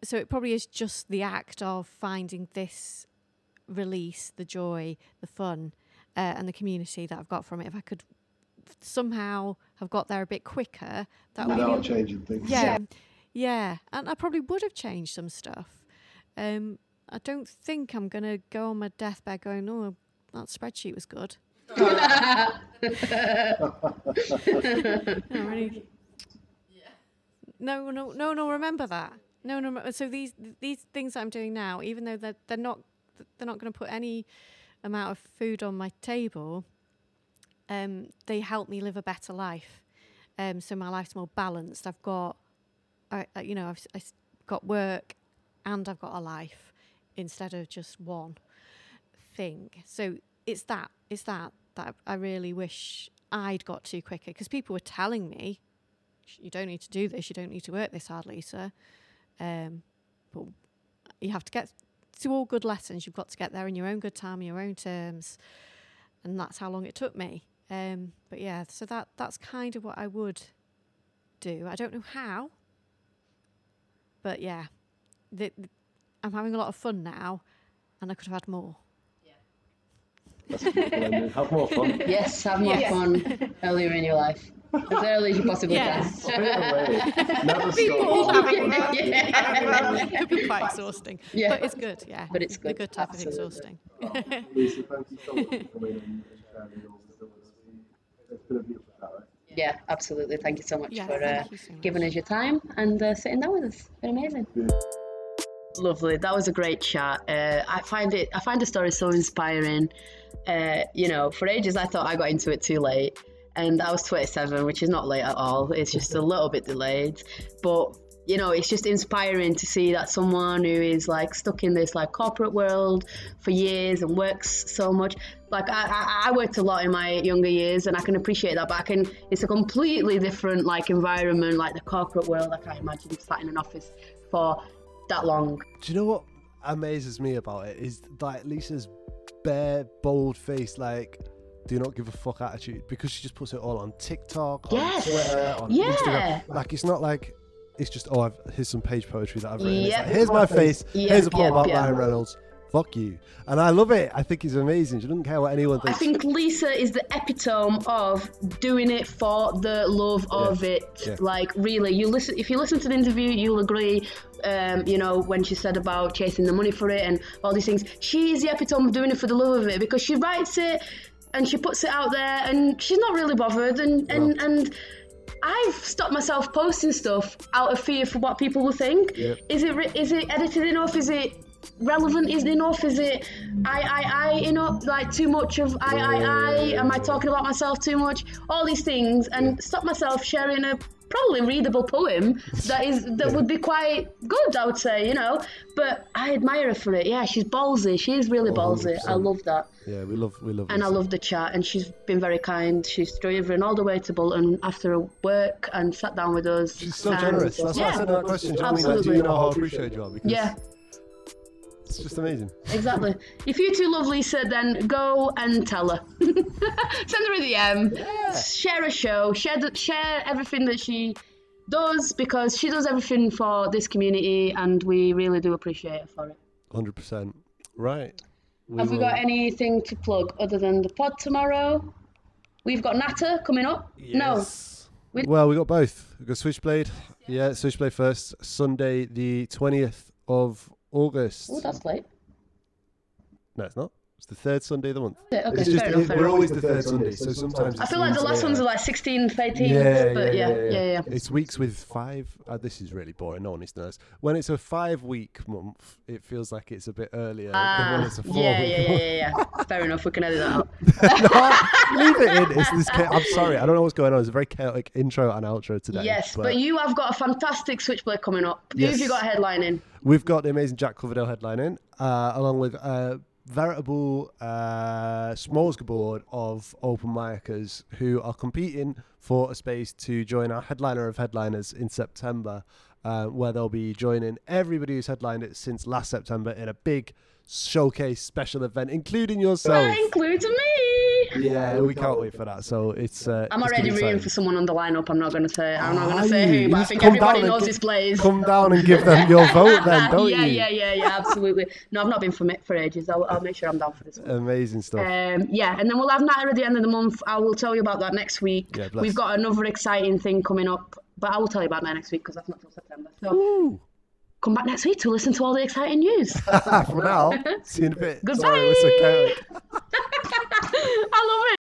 so it probably is just the act of finding this release, the joy, the fun, uh, and the community that I've got from it. If I could somehow have got there a bit quicker, that without would, changing things. Yeah, yeah, and I probably would have changed some stuff. Um, I don't think I'm going to go on my deathbed going, "Oh, that spreadsheet was good." No, no, no, no. Remember that. No, no. So these these things I'm doing now, even though they're they're not they're not going to put any amount of food on my table, um, they help me live a better life. Um, so my life's more balanced. I've got, I, you know, I've, I've got work, and I've got a life instead of just one thing. So it's that it's that that I really wish I'd got to quicker because people were telling me, you don't need to do this, you don't need to work this hard, Lisa. Um, but you have to get to all good lessons. You've got to get there in your own good time, in your own terms, and that's how long it took me. Um, but yeah, so that that's kind of what I would do. I don't know how, but yeah, the, the, I'm having a lot of fun now, and I could have had more. Have more fun. Yes, have more yes. fun earlier in your life. as early as you possibly Yes. can. Never Be stop. bored having Yeah. it could be quite exhausting. Yeah. But it's good, yeah. But it's The good, good type absolutely. of exhausting. Lisa, thank you so much for coming and and sharing all with us. It's been a beautiful chat. Yeah, absolutely. Thank you so much Yeah, for uh, thank you so much. giving us your time and uh, sitting down with us. It's been amazing. Lovely. That was a great chat. Uh, I find it. I find the story so inspiring. Uh, you know, for ages I thought I got into it too late, and I was 27, which is not late at all. It's just a little bit delayed, but you know, it's just inspiring to see that someone who is like stuck in this like corporate world for years and works so much. Like I, I, worked a lot in my younger years, and I can appreciate that. But I can, it's a completely different like environment, like the corporate world. I can't imagine sat in an office for that long. Do you know what amazes me about it is like Lisa's bare, bold face, like do not give a fuck attitude because she just puts it all on TikTok, on Yes. Twitter, on Yeah. Instagram. Like it's not like it's just oh, I've, here's some page poetry that I've written. Yep. like, here's my face. Yep, here's a poem yep, about. Ryan Reynolds. Fuck you, and I love it. I think he's amazing. She doesn't care what anyone thinks. I think Lisa is the epitome of doing it for the love of Yeah. it. Yeah. Like really, you listen. If you listen to the interview, you'll agree. Um, you know when she said about chasing the money for it and all these things. She is the epitome of doing it for the love of it because she writes it and she puts it out there and she's not really bothered and and and. I've stopped myself posting stuff out of fear for what people will think. Is it is it edited enough? Is it relevant is enough? Is it I I I enough like too much of I I I? Am I talking about myself too much? All these things and stop myself sharing a probably readable poem that is that would be quite good, I would say, you know. But I admire her for it. Yeah, she's ballsy. She is really ballsy. I 100%. love that. yeah, we love we love. And I love the chat, and she's been very kind. She's driven all the way to Bolton after work and sat down with us. She's so generous. That's why I said that question. Do you, know what I mean? Like, do know how appreciated you are? Because Yeah, it's just amazing. exactly. if you two love Lisa, then go and tell her. Send her a DM. Share a show. Share the, share everything that she does because she does everything for this community, and we really do appreciate her for it. Hundred percent. Right. Have we will- got anything to plug other than the pod tomorrow? We've got Nata coming up. No, Yes. We- Well, we got both. We got Switchblade. Yeah, Switchblade first. Sunday, the twentieth of August. oh, that's late. No, it's not. It's the third Sunday of the month. Okay, it's just fair enough. it- fair we're always the third Sunday, so sometimes I feel like the last ones are like 16th, 18th, Yeah, but yeah, yeah, yeah. It's weeks with five. Uh, this is really boring. No one needs to know this. When it's a five-week month, it feels like it's a bit earlier than when Ah, it's a yeah, four-week yeah, yeah, month. yeah, yeah. Fair enough. We can edit that out. no, leave it in. It's this. Cha- I'm sorry. I don't know what's going on. It's a very chaotic intro and outro today. Yes, but, you have got a fantastic switchblade coming up. Who have Yes. you got headlining? We've got the amazing Jack Coverdale headlining, uh, along with a veritable uh, smorgasbord of open micers who are competing for a space to join our headliner of headliners in September, uh, where they'll be joining everybody who's headlined it since last September in a big showcase special event, including yourself. That includes me. Yeah, we can't wait for that. So it's. Uh, I'm it's already gonna rooting for someone on the lineup. I'm not going to say. I'm not going to say who, but I think come everybody knows gi- this plays. Come down and give them your vote, then, don't yeah, you? yeah, yeah, yeah, yeah. absolutely. No, I've not been for it for ages. I'll, I'll make sure I'm down for this one. Amazing stuff. Um, yeah, and then we'll have Nata at the end of the month. I will tell you about that next week. Yeah, bless. We've got another exciting thing coming up, but I will tell you about that next week because that's not till September. So Ooh come back next week to listen to all the exciting news. For now, see you in a bit. Goodbye. Sorry, I love it.